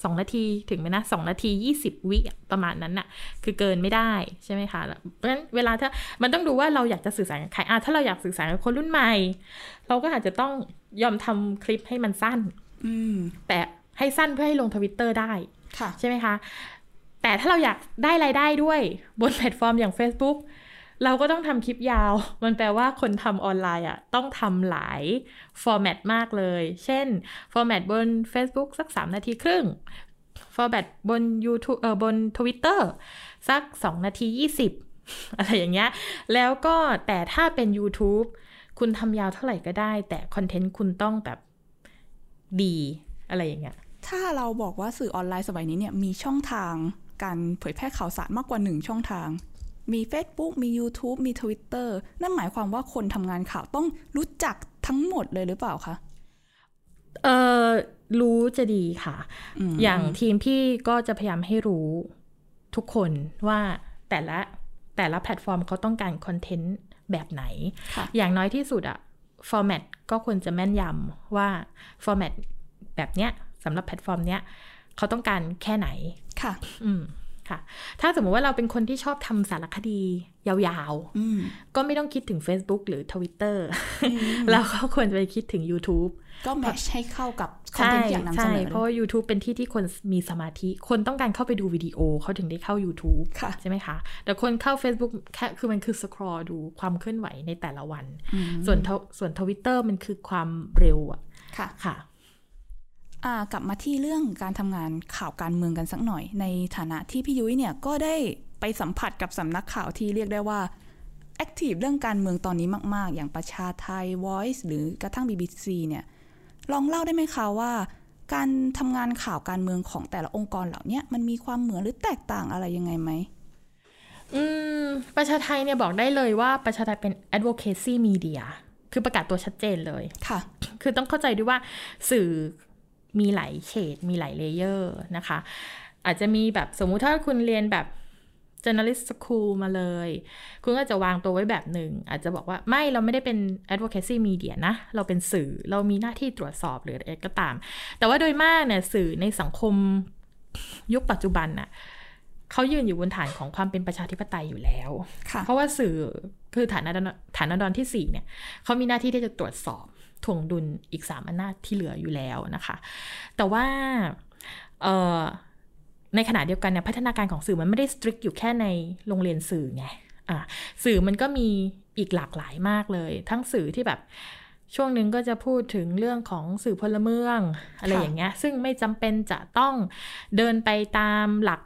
สองนาทีถึงไหมนะสองนาทียี่สิบวิอะประมาณนั้นน่ะ คือเกินไม่ได้ใช่ไหมคะแล้วเพราะฉะนั้นเวลาถ้ามันต้องดูว่าเราอยากจะสื่อสารกับใครอะถ้าเราอยากสื่อสารกับคนรุ่นใหม่ เราก็อาจจะต้องยอมทำคลิปให้มันสั้น อืมแต่ให้สั้นเพื่อให้ลงทวิตเตอร์ได้ค่ะใช่ไหมคะ แต่ถ้าเราอยากได้รายได้ด้วยบนแพลตฟอร์มอย่าง Facebook เราก็ต้องทำคลิปยาว มันแปลว่าคนทำออนไลน์อะต้องทำหลาย format มากเลย เช่น format บน Facebook สัก 3 นาทีครึ่ง ฟอร์แมตบน YouTube เอ่อบน Twitter สัก 2 นาที 20 อะไรอย่างเงี้ย แล้วก็แต่ถ้าเป็น YouTube คุณทำยาวเท่าไหร่ก็ได้ แต่คอนเทนต์คุณต้องแบบดีอะไรอย่างเงี้ย ถ้าเราบอกว่าสื่อออนไลน์สมัยนี้เนี่ยมีช่องทางการเผยแพร่ข่าวสารมากกว่าหนึ่งช่องทาง มี Facebook มี YouTube มี Twitter นั่นหมายความว่าคนทำงานข่าวต้องรู้จักทั้งหมดเลยหรือเปล่าคะเออรู้จะดีค่ะอืมอย่างทีมพี่ก็จะพยายามให้รู้ทุกคนว่าแต่ละแต่ละแพลตฟอร์มเขาต้องการคอนเทนต์แบบไหนค่ะอย่างน้อยที่สุดอะ format ก็ควรจะแม่นยำว่า format แบบเนี้ยสำหรับแพลตฟอร์มเนี้ยเขาต้องการแค่ไหน ค่ะ อืม ค่ะ ถ้าสมมติว่าเราเป็นคนที่ชอบทำสารคดียาวๆ ก็ไม่ต้องคิดถึง Facebook หรือ Twitter แล้วก็ควรจะไปคิดถึง YouTube ก็แมชให้เข้ากับคอนเทนต์ที่อยากนำเสนอเพราะว่า YouTube เป็นที่ที่คนมีสมาธิ คนต้องการเข้าไปดูวิดีโอเขาถึงได้เข้า YouTube ใช่ไหมคะ แต่คนเข้า Facebook แค่คือมันคือสครอดูความเคลื่อนไหวในแต่ละวัน ส่วนส่วนทวิตเตอร์มันคือความเร็วอะค่ะค่ะ กลับมาที่เรื่องการทำงานข่าวการเมืองกันสักหน่อย ในฐานะที่พี่ยุ้ยเนี่ยก็ได้ไปสัมผัสกับสำนักข่าวที่เรียกได้ว่าactive เรื่องการเมืองตอนนี้มาก ๆ อย่างประชาไท Voice หรือกระทั่ง BBC เนี่ยลองเล่าได้ไหมคะว่า การทำงานข่าวการเมืองของแต่ละองค์กรเหล่านี้มันมีความเหมือนหรือแตกต่างอะไรยังไงไหมอืมประชาไทเนี่ยบอกได้เลยว่าประชาไทเป็น advocacy media คือประกาศตัวชัดเจนเลย ค่ะ คือต้องเข้าใจด้วยว่าสื่อ มีหลายเฉดมีหลาย layer นะคะ อาจจะมีแบบสมมุติถ้าคุณเรียนแบบ journalist school มาเลย คุณก็จะวางตัวไว้แบบหนึ่ง อาจจะบอกว่าไม่เราไม่ได้เป็น advocacy media นะ เราเป็นสื่อเรามีหน้าที่ตรวจสอบหรืออะไรก็ตาม แต่ว่าโดยมากเนี่ยสื่อในสังคมยุคปัจจุบันน่ะเขายืนอยู่บนฐานของความเป็นประชาธิปไตยอยู่แล้ว เพราะว่าสื่อคือฐานฐานดอนที่สี่เนี่ยเขามีหน้าที่ที่จะตรวจสอบ ถ่วงดุลอีกสามอำนาจที่เหลืออยู่แล้วนะคะ แต่ว่าในขณะเดียวกันเนี่ยพัฒนาการของสื่อมันไม่ได้สตริกอยู่แค่ในโรงเรียนสื่อไงอะสื่อมันก็มีอีกหลากหลายมากเลย ทั้งสื่อที่แบบช่วงหนึ่งก็จะพูดถึงเรื่องของสื่อพลเมืองอะไรอย่างเงี้ย ซึ่งไม่จำเป็นจะต้องเดินไปตามหลัก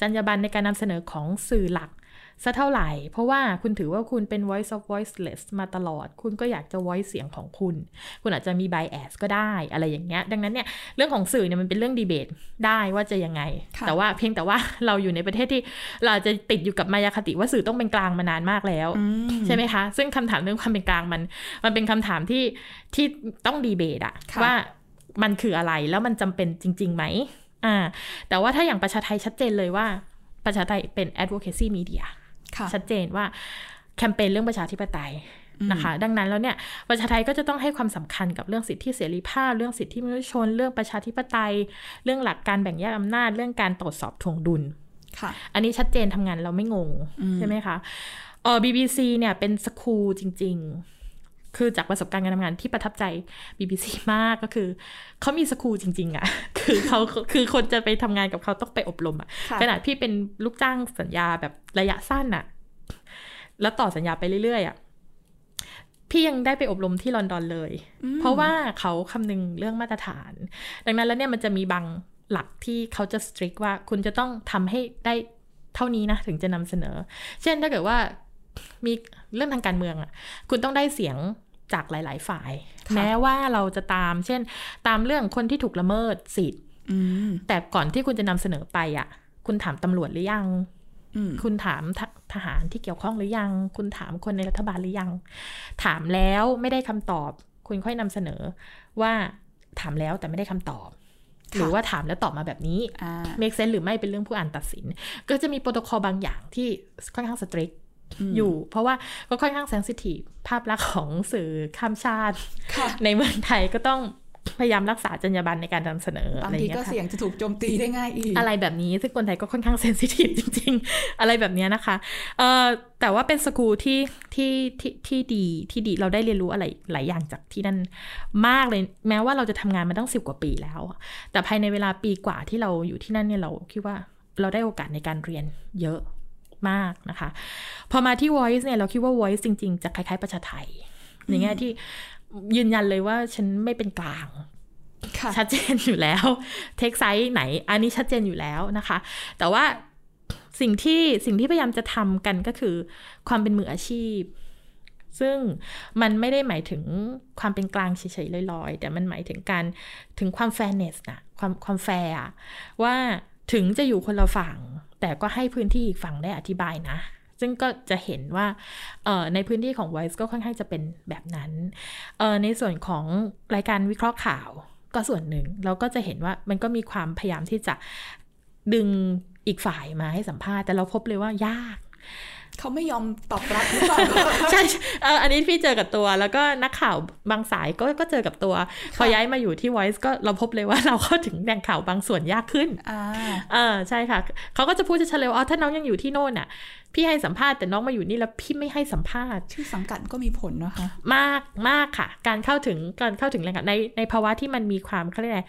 จรรยาบรรณในการนำเสนอของสื่อหลัก ซะเท่าไหร่ เพราะว่าคุณถือว่าคุณเป็น voice of voiceless มาตลอด คุณก็อยากจะ voice เสียงของคุณ คุณอาจจะมี bias ก็ได้อะไรอย่างเงี้ย ดังนั้นเนี่ยเรื่องของสื่อเนี่ยมันเป็นเรื่องดีเบตได้ว่าจะยังไง แต่ว่าเพียงแต่ว่าเราอยู่ในประเทศที่เราจะติดอยู่กับมายาคติว่าสื่อต้องเป็นกลางมานานมากแล้วใช่ไหมคะ ซึ่งคำถามเรื่องความเป็นกลางมัน มันเป็นคำถามที่ที่ต้องดีเบตอะว่ามันคืออะไรแล้วมันจำเป็นจริงๆไหมอ่า แต่ว่าถ้าอย่างประชาไทยชัดเจนเลยว่าประชาไทยเป็น advocacy media ชัดเจนว่าแคมเปญเรื่องประชาธิปไตยนะคะ ดังนั้นแล้วเนี่ยประชาไทยก็จะต้องให้ความสำคัญกับเรื่องสิทธิเสรีภาพ เรื่องสิทธิมนุษยชน เรื่องประชาธิปไตย เรื่องหลักการแบ่งแยกอำนาจ เรื่องการตรวจสอบทวงดุลค่ะ อันนี้ชัดเจนทำงานเราไม่งงใช่ไหมคะเออ BBC เนี่ยเป็นสคูลจริง ๆ คือจากประสบการณ์การทำงานที่ประทับใจ BBC มากก็คือ เขามีสคูลจริง ๆอะ่ะ คือเขาคือคนจะไปทำงานกับเขาต้องไปอบรมอะ่ะขนาดพี่เป็นลูกจ้างสัญญาแบบระยะสั้นอะ่ะแล้วต่อสัญญาไปเรื่อยๆอะ่ะพี่ยังได้ไปอบรมที่ลอนดอนเลย เพราะว่าเขาคำนึงเรื่องมาตรฐาน ดังนั้นแล้วเนี่ยมันจะมีบางหลักที่เขาจะสตริกว่าคุณจะต้องทำให้ได้เท่านี้นะถึงจะนำเสนอ เช่นถ้าเกิดว่ามีเรื่องทางการเมืองอะ่ะ คุณต้องได้เสียง จากหลาย ๆ ฝ่าย แม้ว่าเราจะตาม เช่น ตามเรื่องคนที่ถูกละเมิดสิทธิ์แต่ก่อนที่คุณจะนำเสนอไปอะ่ะ คุณถามตำรวจหรือยังคุณถามทหารที่เกี่ยวข้องหรือยัง คุณถามคนในรัฐบาลหรือยัง ถามแล้วไม่ได้คำตอบ คุณค่อยนำเสนอว่าถามแล้วแต่ไม่ได้คำตอบ หรือว่าถามแล้วตอบมาแบบนี้ make sense หรือไม่เป็นเรื่องผู้อ่านตัดสิน ก็จะมีโปรโตคอลบางอย่างที่ค่อนข้าง strict อยู่ เพราะว่าก็ค่อนข้าง sensitive ภาพลักษณ์ของสื่อข้ามชาติ ในเมืองไทยก็ต้องพยายามรักษาจรรยาบรรณในการนำเสนอบางทีก็เสี่ยงจะถูกโจมตีได้ง่ายอีก อะไรแบบนี้ ซึ่งคนไทยก็ค่อนข้างเซนซิทีฟจริง ๆ อะไรแบบนี้นะคะเอ่อแต่ว่าเป็นสกูลที่ที่ที่ที่ดีที่ดีเราได้เรียนรู้อะไรหลายอย่างจากที่นั่นมากเลย แม้ว่าเราจะทำงานมาตั้งสิบกว่าปีแล้ว แต่ภายในเวลาปีกว่าที่เราอยู่ที่นั่นเนี่ยเราคิดว่าเราได้โอกาสในการเรียนเยอะ มากนะคะ พอมาที่ Voice เนี่ยเราคิดว่า Voice จริง ๆ จะคล้ายๆ ประชาไทยในแง่ที่ยืนยันเลยว่าฉันไม่เป็นกลางชัดเจนอยู่แล้ว take side ไหน อันนี้ชัดเจนอยู่แล้วนะคะ แต่ว่าสิ่งที่สิ่งที่พยายามจะทำกันก็คือความเป็นมืออาชีพ ซึ่งมันไม่ได้หมายถึงความเป็นกลางเฉยๆลอยๆ แต่มันหมายถึงการถึงความ fairness นะความความแฟร์ว่าถึงจะอยู่คนละฝั่ง แต่ก็ให้พื้นที่อีกฝั่งได้อธิบายนะ ซึ่งก็จะเห็นว่าในพื้นที่ของ Voice ก็ค่อนข้างจะเป็นแบบนั้น ในส่วนของรายการวิเคราะห์ข่าวก็ส่วนหนึ่ง เราก็จะเห็นว่ามันก็มีความพยายามที่จะดึงอีกฝ่ายมาให้สัมภาษณ์ แต่เราพบเลยว่ายาก เขาไม่ยอมตอบรับหรือเปล่าใช่เอออันนี้พี่เจอกับตัว แล้วก็นักข่าวบางสายก็ก็เจอกับตัว พอย้ายมาอยู่ที่ Voice ก็เราพบเลยว่าเราเข้าถึงแหล่งข่าวบางส่วนยากขึ้นอ่าเออใช่ค่ะ เขาก็จะพูดชัดๆเลยว่าอ๋อถ้าน้องยังอยู่ที่โน่นอะ พี่ให้สัมภาษณ์แต่น้องมาอยู่นี่แล้วพี่ไม่ให้สัมภาษณ์ชื่อสังกัดก็มีผลนะคะ มากมากค่ะ การเข้าถึงการเข้าถึงแหล่งข่าวในในภาวะที่มันมีความเขาเรียกอะไร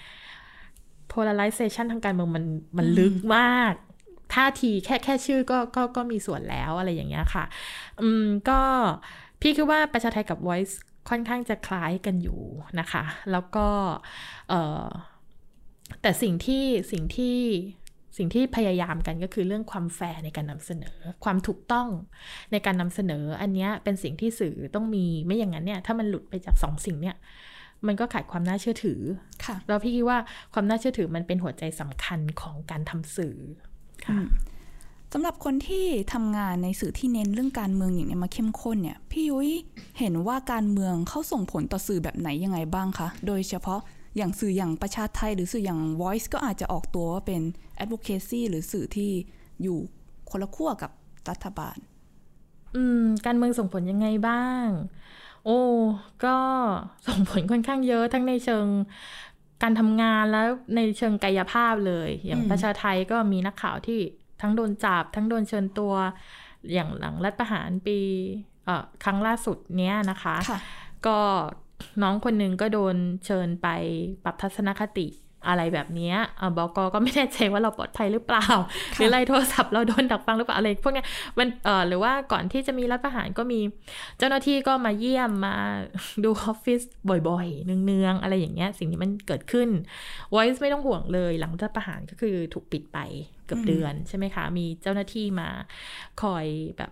polarization ทางการเมืองมันมันลึกมาก ท่าทีแค่แค่ชื่อก็ก็ก็มีส่วนแล้วอะไรอย่างเงี้ยค่ะ อืมก็พี่คิดว่าประชาไทยกับ Voice ค่อนข้างจะคล้ายกันอยู่นะคะ แล้วก็เอ่อแต่สิ่งที่สิ่งที่สิ่งที่พยายามกันก็คือเรื่องความแฟร์ในการนำเสนอ ความถูกต้องในการนำเสนอ อันเนี้ยเป็นสิ่งที่สื่อต้องมีไม่อย่างนั้นเนี่ย ถ้ามันหลุดไปจากสองสิ่งเนี่ย มันก็ขาดความน่าเชื่อถือ ค่ะแล้วพี่คิดว่าความน่าเชื่อถือมันเป็นหัวใจสำคัญของการทำสื่อค่ะ สำหรับคนที่ทำงานในสื่อที่เน้นเรื่องการเมืองอย่างเนี้ยมาเข้มข้นเนี่ย พี่ยุ้ยเห็นว่าการเมืองเข้าส่งผลต่อสื่อแบบไหนยังไงบ้างคะ โดยเฉพาะอย่างสื่ออย่างประชาไทย หรือสื่ออย่าง Voice ก็อาจจะออกตัวว่าเป็น advocacy หรือสื่อที่อยู่คนละขั้วกับรัฐบาล อืม การเมืองส่งผลยังไงบ้าง โอ้ ก็ส่งผลค่อนข้างเยอะทั้งในเชิง การทำงานแล้วในเชิงกายภาพเลย อย่างอืมประชาไทยก็มีนักข่าวที่ทั้งโดนจับ ทั้งโดนเชิญตัว อย่างหลังรัฐประหารปีเอ่อครั้งล่าสุดเนี้ยนะคะค่ะก็น้องคนหนึ่งก็โดนเชิญไปปรับทัศนคติ อะไรแบบเนี้ยเอ่อบอกก็ไม่แน่ใจว่าเราปลอดภัยหรือเปล่า หรืออะไรโทรศัพท์เราโดนดักฟังหรือเปล่าอะไรพวกเนี้ยมันเอ่อหรือว่าก่อนที่จะมีรัฐประหารก็มีเจ้าหน้าที่ก็มาเยี่ยมมาดูออฟฟิศบ่อยๆ เนืองๆ อะไรอย่างเงี้ย สิ่งนี้มันเกิดขึ้น Voice ไม่ต้องห่วงเลยหลังรัฐประหารก็คือถูกปิดไปเกือบอืมเดือนใช่ไหมคะ มีเจ้าหน้าที่มาคอยแบบ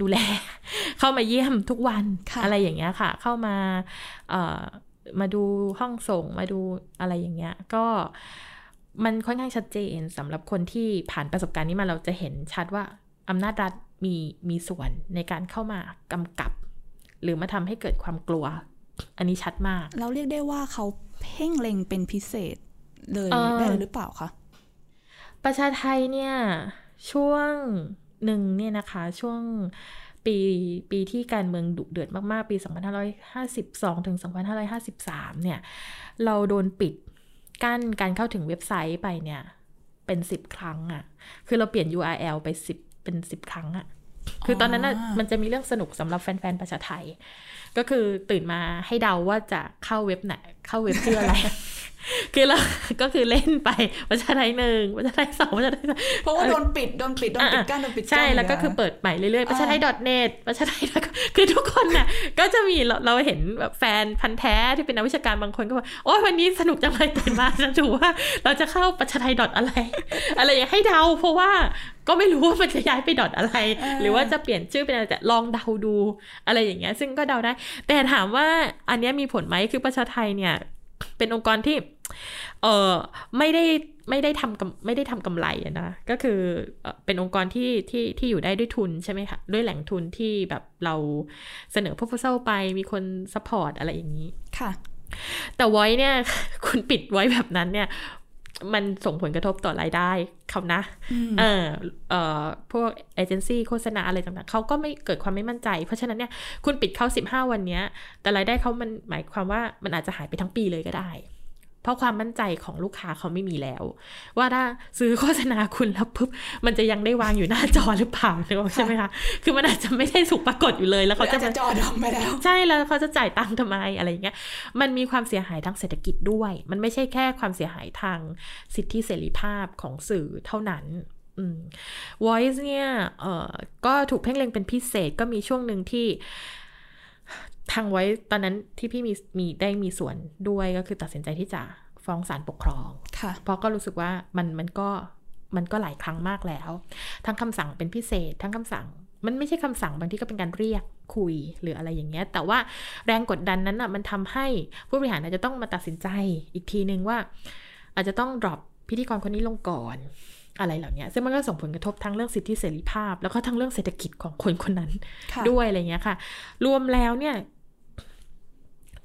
ดูแล เข้ามาเยี่ยมทุกวันค่ะอะไรอย่างเงี้ยค่ะ เข้ามาเอ่อ มาดูห้องส่งมาดูอะไรอย่างเงี้ย ก็มันค่อนข้างชัดเจนสำหรับคนที่ผ่านประสบการณ์นี้มาเราจะเห็นชัดว่าอำนาจรัฐมีมีส่วนในการเข้ามากำกับ หรือมาทำให้เกิดความกลัว อันนี้ชัดมาก เราเรียกได้ว่าเขาเพ่งเล็งเป็นพิเศษเลยเอ่อได้หรือเปล่าคะประชาไทยเนี่ยช่วงหนึ่งเนี่ยนะคะช่วง ปีปีที่การเมืองดุเดือดมาก ๆ ปี 2552 ถึง 2553 เนี่ย เราโดนปิดกั้นการเข้าถึงเว็บไซต์ไปเนี่ย เป็น 10 ครั้งอะ่ะ คือเราเปลี่ยน URL ไป 10 เป็น 10 ครั้งอะ่ะ คือตอนนั้นน่ะอ๋อมันจะมีเรื่องสนุกสำหรับแฟน ๆ ประชาไทย ก็คือตื่นมาให้เดาว่าจะเข้าเว็บไหนเข้าเว็บชื่ออะไร คือเราก็คือเล่นไปประชาไทยหนึ่งประชาไทยสองประชาไทยสามเพราะว่าโดนปิดโดนปิดโดนปิดอะกั้นโดนปิดกั้นใช่แล้วก็ยู่คือเปิดใหม่เรื่อยๆประชาไทยอ่า .net ประชาไทยคือทุกคนน่ะก็จะมีเราเราเห็นแบบแฟนพันธ์แท้ที่เป็นนักวิชาการบางคนก็บอกโอ้ยวันนี้สนุกจังเลยตื่นมาจะดูว่า เราจะเข้าประชาไทยอะไร อะไรอย่างให้เดาเพราะว่าก็ไม่รู้ว่ามันจะย้ายไปดอทอะไร หรือว่าจะเปลี่ยนชื่อเป็นอะไรแต่ลองเดาดูอะไรอย่างเงี้ย ซึ่งก็เดาได้ แต่ถามว่าอันเนี้ยมีผลไหมคือประชาไทยเนี่ย เป็นองค์กรที่ เออไม่ได้ไม่ได้ทำกำไม่ได้ทำกำไรอะนะก็คือเอ่อเป็นองค์กรที่ที่ที่อยู่ได้ด้วยทุนใช่ไหมคะด้วยแหล่งทุนที่แบบเราเสนอ proposal ไปมีคน support อะไรอย่างนี้ค่ะ แต่ไว้เนี่ยคุณปิดไว้แบบนั้นเนี่ยมันส่งผลกระทบต่อรายได้เขานะอืมเออเอ่อพวกเอเจนซี่โฆษณาอะไรต่างๆ เขาก็ไม่เกิดความไม่มั่นใจ เพราะฉะนั้นเนี่ย คุณปิดเขา 15 วันเนี้ย แต่รายได้เขามันหมายความว่ามันอาจจะหายไปทั้งปีเลยก็ได้ เพราะความมั่นใจของลูกค้าเขาไม่มีแล้ว ว่าถ้าซื้อโฆษณาคุณแล้วปุ๊บมันจะยังได้วางอยู่หน้าจอหรือเปล่านึกออกใช่ไหมคะคือมันอาจจะไม่ได้ถูกปรากฏอยู่เลยแล้วเขาเขาจะจะจอดำไปแล้วใช่แล้วเขาจะจ่ายตังค์ทำไมอะไรอย่างเงี้ยมันมีความเสียหายทางเศรษฐกิจด้วย มันไม่ใช่แค่ความเสียหายทางสิทธิเสรีภาพของสื่อเท่านั้นอืม Voice เนี่ยเอ่อก็ถูกเพ่งเล็งเป็นพิเศษก็มีช่วงหนึ่งที่ ทาง Voice ตอนนั้นที่พี่มีมีได้มีส่วนด้วยก็คือตัดสินใจที่จะฟ้องศาลปกครองค่ะเพราะก็รู้สึกว่ามันมันก็มันก็หลายครั้งมากแล้ว ทั้งคำสั่งเป็นพิเศษ ทั้งคำสั่ง มันไม่ใช่คำสั่งบางที่ก็เป็นการเรียกคุยหรืออะไรอย่างเงี้ย แต่ว่าแรงกดดันนั้นอะมันทำให้ผู้บริหารอาจจะต้องมาตัดสินใจอีกทีนึงว่า อาจจะต้อง drop พิธีกรคนนี้ลงก่อนอะไรเหล่านี้ซึ่งมันก็ส่งผลกระทบทั้งเรื่องสิทธิเสรีภาพ แล้วก็ทั้งเรื่องเศรษฐกิจของคนคนนั้นค่ะด้วยอะไรเงี้ยค่ะ รวมแล้วเนี่ย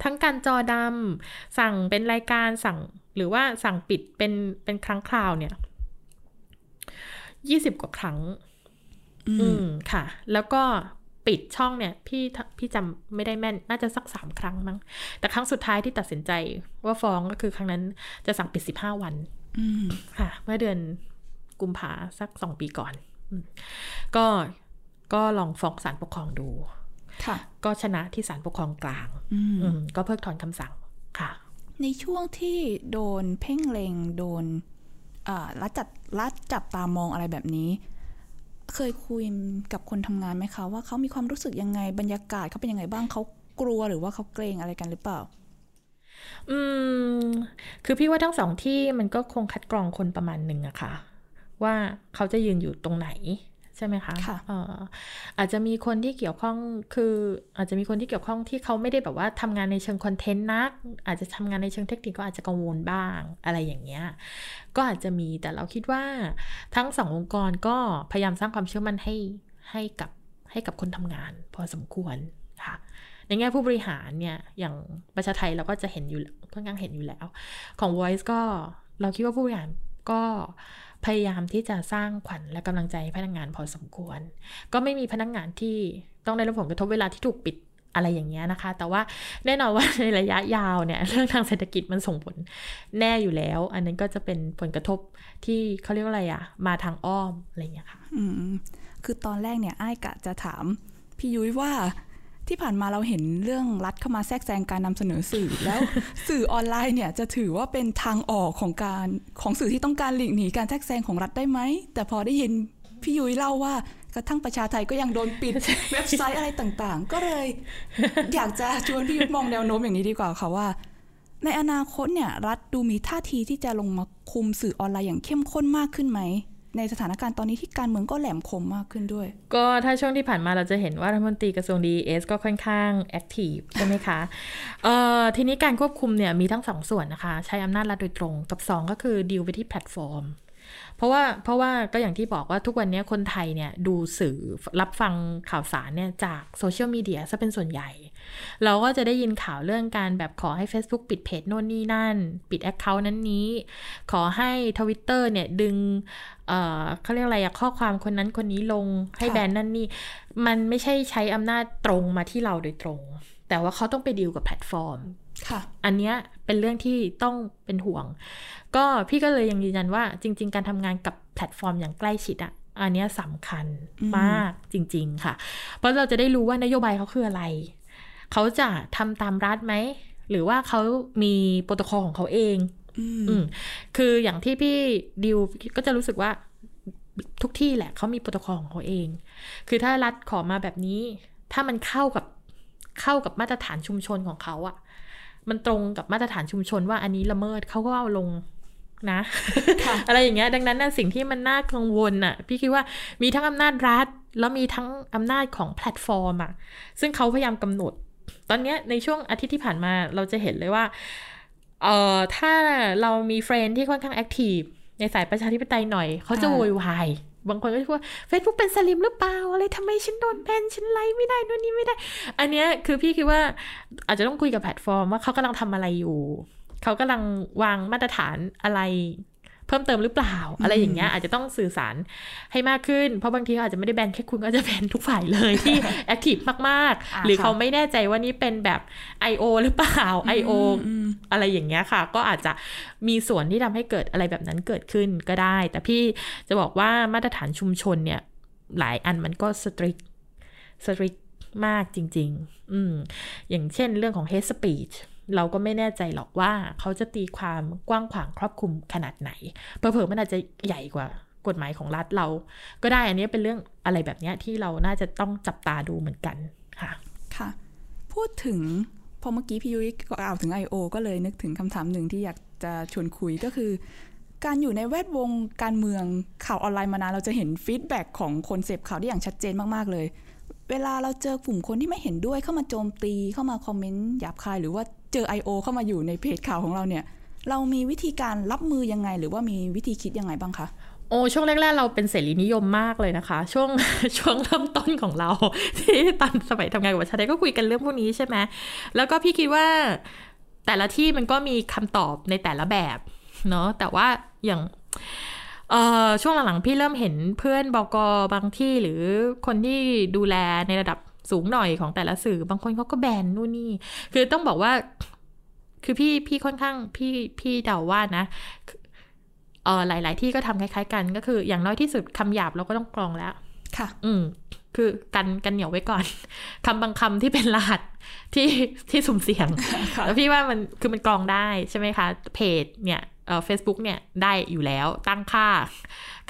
ทั้งการจอดำสั่งเป็นรายการสั่งหรือว่าสั่งปิดเป็นเป็นครั้งคราวเนี่ยยี่สิบกว่าครั้ง อืมค่ะ แล้วก็ปิดช่องเนี่ย พี่พี่จำไม่ได้แม่น น่าจะสักสามครั้งมั้ง แต่ครั้งสุดท้ายที่ตัดสินใจว่าฟ้องก็คือครั้งนั้นจะสั่งปิดสิบห้าวันอืมค่ะ เมื่อเดือนกุมภาสักสองปีก่อนอืมก็ก็ลองฟ้องศาลปกครองดูค่ะ ก็ชนะที่ศาลปกครองกลางอืมอืมก็เพิกถอนคำสั่งค่ะ ในช่วงที่โดนเพ่งเลงโดนอ่ารัดจัดรัดจับตามองอะไรแบบนี้ เคยคุยกับคนทำงานไหมคะ ว่าเขามีความรู้สึกยังไงบรรยากาศเขาเป็นยังไงบ้างเขากลัวหรือว่าเขาเกรงอะไรกันหรือเปล่าอืมคือพี่ว่าทั้งสองที่มันก็คงคัดกรองคนประมาณหนึ่งอะค่ะ ว่าเขาจะยืนอยู่ตรงไหนใช่ไหมคะค่ะเอ่ออาจจะมีคนที่เกี่ยวข้องคืออาจจะมีคนที่เกี่ยวข้องที่เขาไม่ได้แบบว่าทำงานในเชิงคอนเทนต์นัก อาจจะทำงานในเชิงเทคนิคก็อาจจะกังวลบ้างอะไรอย่างเงี้ยก็อาจจะมีแต่เราคิดว่าทั้งสององค์กรก็พยายามสร้างความเชื่อมั่นให้ให้กับให้กับคนทำงาน พอสมควรค่ะในแง่ผู้บริหารเนี่ยอย่างประชาไทยเราก็จะเห็นอยู่ค่อนข้างเห็นอยู่แล้ว ของ Voice ก็เราคิดว่าผู้บริหารก็ พยายามที่จะสร้างขวัญและกำลังใจให้พนักงานพอสมควร ก็ไม่มีพนักงานที่ต้องได้รับผลกระทบเวลาที่ถูกปิดอะไรอย่างเงี้ยนะคะ แต่ว่าแน่นอนว่าในระยะยาวเนี่ยเรื่องทางเศรษฐกิจมันส่งผลแน่อยู่แล้ว อันนั้นก็จะเป็นผลกระทบที่เขาเรียกว่าอะไรอะมาทางอ้อมอะไรอย่างเงี้ยค่ะ อืมคือตอนแรกเนี่ยไอ้กะจะถามพี่ยุ้ยว่า ที่ผ่านมาเราเห็นเรื่องรัฐเข้ามาแทรกแซงการนำเสนอสื่อ แล้วสื่อออนไลน์เนี่ยจะถือว่าเป็นทางออกของการของสื่อที่ต้องการหลีกหนีการแทรกแซงของรัฐได้ไหมแต่พอได้ยินพี่ยุ้ยเล่าว่ากระทั่งประชาไทยก็ยังโดนปิดเว็บไซต์อะไรต่างๆ ก็เลย อยากจะชวนพี่ยุ้ยมองแนวโน้มอย่างนี้ดีกว่าค่ะว่า ในอนาคตเนี่ย รัฐดูมีท่าทีที่จะลงมาคุมสื่อออนไลน์อย่างเข้มข้นมากขึ้นไหม ในสถานการณ์ตอนนี้ที่การเมืองก็แหลมคมมากขึ้นด้วย ก็ถ้าช่วงที่ผ่านมาเราจะเห็นว่ารัฐมนตรีกระทรวง DES ก็ค่อนข้าง active ใช่ไหมคะเอ่อทีนี้การควบคุมเนี่ยมีทั้งสองส่วนนะคะ ใช้อำนาจรัฐโดยตรงกับ 2 ก็คือดีลไปที่แพลตฟอร์มเพราะว่าเพราะว่าก็อย่างที่บอกว่าทุกวันนี้คนไทยเนี่ยดูสื่อรับฟังข่าวสารเนี่ยจากโซเชียลมีเดียซะเป็นส่วนใหญ่ เราก็จะได้ยินข่าวเรื่องการแบบขอให้ Facebook ปิดเพจโน่นนี่นั่น ปิด account นั้นนี้ ขอให้ Twitter เนี่ยดึงเอ่อเขาเรียกอะไรอะข้อความคนนั้นคนนี้ลงให้ค่ะแบนนั่นนี่ มันไม่ใช่ใช้อำนาจตรงมาที่เราโดยตรง แต่ว่าเขาต้องไปดีลกับแพลตฟอร์มค่ะอันเนี้ยเป็นเรื่องที่ต้องเป็นห่วง ก็พี่ก็เลยยังยืนยันว่าจริง ๆ การทำงานกับแพลตฟอร์มอย่างใกล้ชิดอะอันเนี้ยสำคัญอืมมากจริง ๆ ค่ะ เพราะเราจะได้รู้ว่านโยบายเขาคืออะไร เขาจะทำตามรัฐไหม หรือว่าเขามีโปรโตคอลของเขาเองอืมอืมคืออย่างที่พี่ดิวก็จะรู้สึกว่าทุกที่แหละเขามีโปรโตคอลของเขาเอง คือถ้ารัฐขอมาแบบนี้ ถ้ามันเข้ากับเข้ากับมาตรฐานชุมชนของเขาอะมันตรงกับมาตรฐานชุมชนว่าอันนี้ละเมิดเขาก็เอาลงนะค่ะอะไรอย่างเงี้ย ดังนั้นน่ะสิ่งที่มันน่ากังวลน่ะ พี่คิดว่ามีทั้งอำนาจรัฐ แล้วมีทั้งอำนาจของแพลตฟอร์มอะซึ่งเขาพยายามกำหนด ตอนเนี้ยในช่วงอาทิตย์ที่ผ่านมาเราจะเห็นเลยว่า เอ่อ ถ้าเรามี friend ที่ค่อนข้าง active ในสายประชาธิปไตยหน่อย เขาจะอ่าโวยวายบางคนก็จะพูดว่า Facebook เป็นสลิ่มหรือเปล่า อะไรทำไมฉันโดนแบนฉันไลฟ์ไม่ได้นู่นนี่ไม่ได้ อันเนี้ยคือพี่คิดว่าอาจจะต้องคุยกับแพลตฟอร์มว่าเขากำลังทำอะไรอยู่ เขากำลังวางมาตรฐานอะไร เพิ่มเติมหรือเปล่า อะไรอย่างเงี้ยอาจจะต้องสื่อสารให้มากขึ้น เพราะบางทีเขาอาจจะไม่ได้แบนแค่คุณก็อาจจะแบนทุกฝ่ายเลยที่ active มากอ่าๆหรือค่ะเขาไม่แน่ใจว่านี่เป็นแบบ I.O. หรือเปล่า I.O. อืมอะไรอย่างเงี้ยค่ะ ก็อาจจะมีส่วนที่ทำให้เกิดอะไรแบบนั้นเกิดขึ้นก็ได้ แต่พี่จะบอกว่ามาตรฐานชุมชนเนี่ยหลายอันมันก็ strict strict มากจริง ๆ อืมอย่างเช่นเรื่องของ hate speech เราก็ไม่แน่ใจหรอกว่าเขาจะตีความกว้างขวางครอบคลุมขนาดไหนเผลอๆมันอาจจะใหญ่กว่ากฎหมายของรัฐเรา ก็ได้อันนี้เป็นเรื่องอะไรแบบนี้ที่เราน่าจะต้องจับตาดูเหมือนกันค่ะค่ะ พูดถึงพอเมื่อกี้พี่ยุ้ยกล่าวถึง I.O. ก็เลยนึกถึงคำถามหนึ่งที่อยากจะชวนคุยก็คือ การอยู่ในแวดวงการเมืองข่าวออนไลน์มานานเราจะเห็นฟีดแบ็กของคนเสพข่าวได้อย่างชัดเจนมาก ๆ เลย เวลาเราเจอกลุ่มคนที่ไม่เห็นด้วยเข้ามาโจมตีเข้ามาคอมเมนต์หยาบคาย หรือว่าเจอ I.O. เข้ามาอยู่ในเพจข่าวของเราเนี่ย เรามีวิธีการรับมือยังไง หรือว่ามีวิธีคิดยังไงบ้างคะโอ้ช่วงแรก ๆ เราเป็นเสรีนิยมมากเลยนะคะ ช่วงช่วงเริ่มต้นของเรา ที่ตอนสมัยทำงานกับวัชชัยก็คุยกันเรื่องพวกนี้ใช่ไหมแล้วก็พี่คิดว่าแต่ละที่มันก็มีคำตอบในแต่ละแบบเนาะแต่ว่าอย่าง ช่วงหลังๆพี่เริ่มเห็นเพื่อนบอกบางที่หรือคนที่ดูแลในระดับสูงหน่อยของแต่ละสื่อบางคนเขาก็แบนนู่นนี่ คือต้องบอกว่า คือพี่พี่ค่อนข้างพี่พี่เดาว่านะเออหลาย ๆ ที่ก็ทำคล้าย ๆ กันก็คือ อย่างน้อยที่สุดคำหยาบเราก็ต้องกรองแล้ว ค่ะ อืม คือกันกันเหนียวไว้ก่อนคำบางคำที่เป็นรหัสที่ที่สุ่มเสี่ยงค่ะแล้วพี่ว่ามันคือมันกรองได้ใช่ไหมคะ เพจเนี่ย เอ่อเฟซบุ๊กเนี่ยได้อยู่แล้วตั้งค่า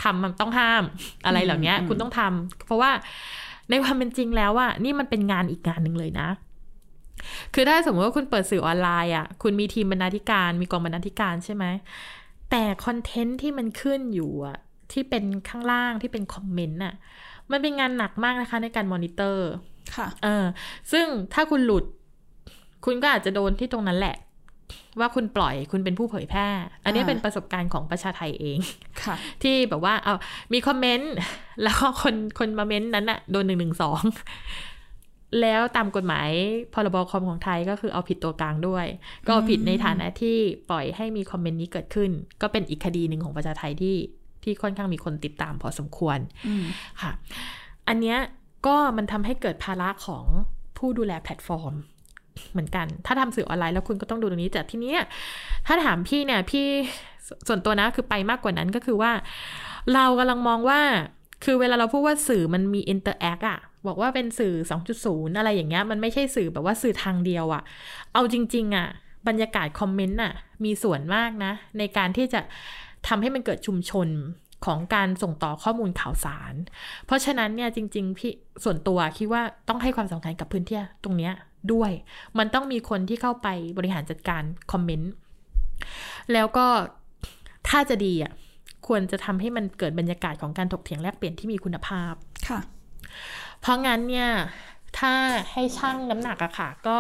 คำมันต้องห้ามอะไรเหล่านี้อืมคุณต้องทำเพราะว่าในความเป็นจริงแล้วอะนี่มันเป็นงานอีกงานหนึ่งเลยนะ คือถ้าสมมติว่าคุณเปิดสื่อออนไลน์อะคุณมีทีมบรรณาธิการ มีกองบรรณาธิการใช่ไหมแต่คอนเทนต์ที่มันขึ้นอยู่อะที่เป็นข้างล่างที่เป็นคอมเมนต์อะมันเป็นงานหนักมากนะคะในการมอนิเตอร์ ค่ะ เออ ซึ่งถ้าคุณหลุด คุณก็อาจจะโดนที่ตรงนั้นแหละ ว่าคุณปล่อยคุณเป็นผู้เผยแพร่ อันนี้อ่าเป็นประสบการณ์ของประชาไทยเองค่ะ ที่แบบว่าเอามีคอมเมนต์ แล้วก็คนคนมาเม้นต์นั้นอะโดนหนึ่งหนึ่งสองแล้วตามกฎหมายพรบคอมของไทยก็คือเอาผิดตัวกลางด้วย ก็เอาผิดในฐานะที่ปล่อยให้มีคอมเมนต์นี้เกิดขึ้น ก็เป็นอีกคดีหนึ่งของประชาไทยที่ที่ค่อนข้างมีคนติดตามพอสมควรอืมค่ะ อันเนี้ยก็มันทำให้เกิดภาระของผู้ดูแลแพลตฟอร์ม เหมือนกัน ถ้าทำสื่อออนไลน์แล้วคุณก็ต้องดูตรงนี้แต่ทีเนี้ยถ้าถามพี่เนี่ยพี่ส่วนตัวนะคือไปมากกว่านั้นก็คือว่า เรากำลังมองว่าคือเวลาเราพูดว่าสื่อมันมี interact อะบอกว่าเป็นสื่อ 2.0 อะไรอย่างเงี้ยมันไม่ใช่สื่อแบบว่าสื่อทางเดียวอะเอาจริง ๆอะบรรยากาศคอมเมนต์อะมีส่วนมากนะ ในการที่จะทำให้มันเกิดชุมชนของการส่งต่อข้อมูลข่าวสาร เพราะฉะนั้นเนี่ยจริง ๆ พี่ส่วนตัวคิดว่าต้องให้ความสำคัญกับพื้นที่ตรงเนี้ย ด้วย มันต้องมีคนที่เข้าไปบริหารจัดการคอมเมนต์ แล้วก็ถ้าจะดีอะ ควรจะทำให้มันเกิดบรรยากาศของการถกเถียงแลกเปลี่ยนที่มีคุณภาพ ค่ะ เพราะงั้นเนี่ยถ้าให้ช่างน้ำหนักอะค่ะ ก็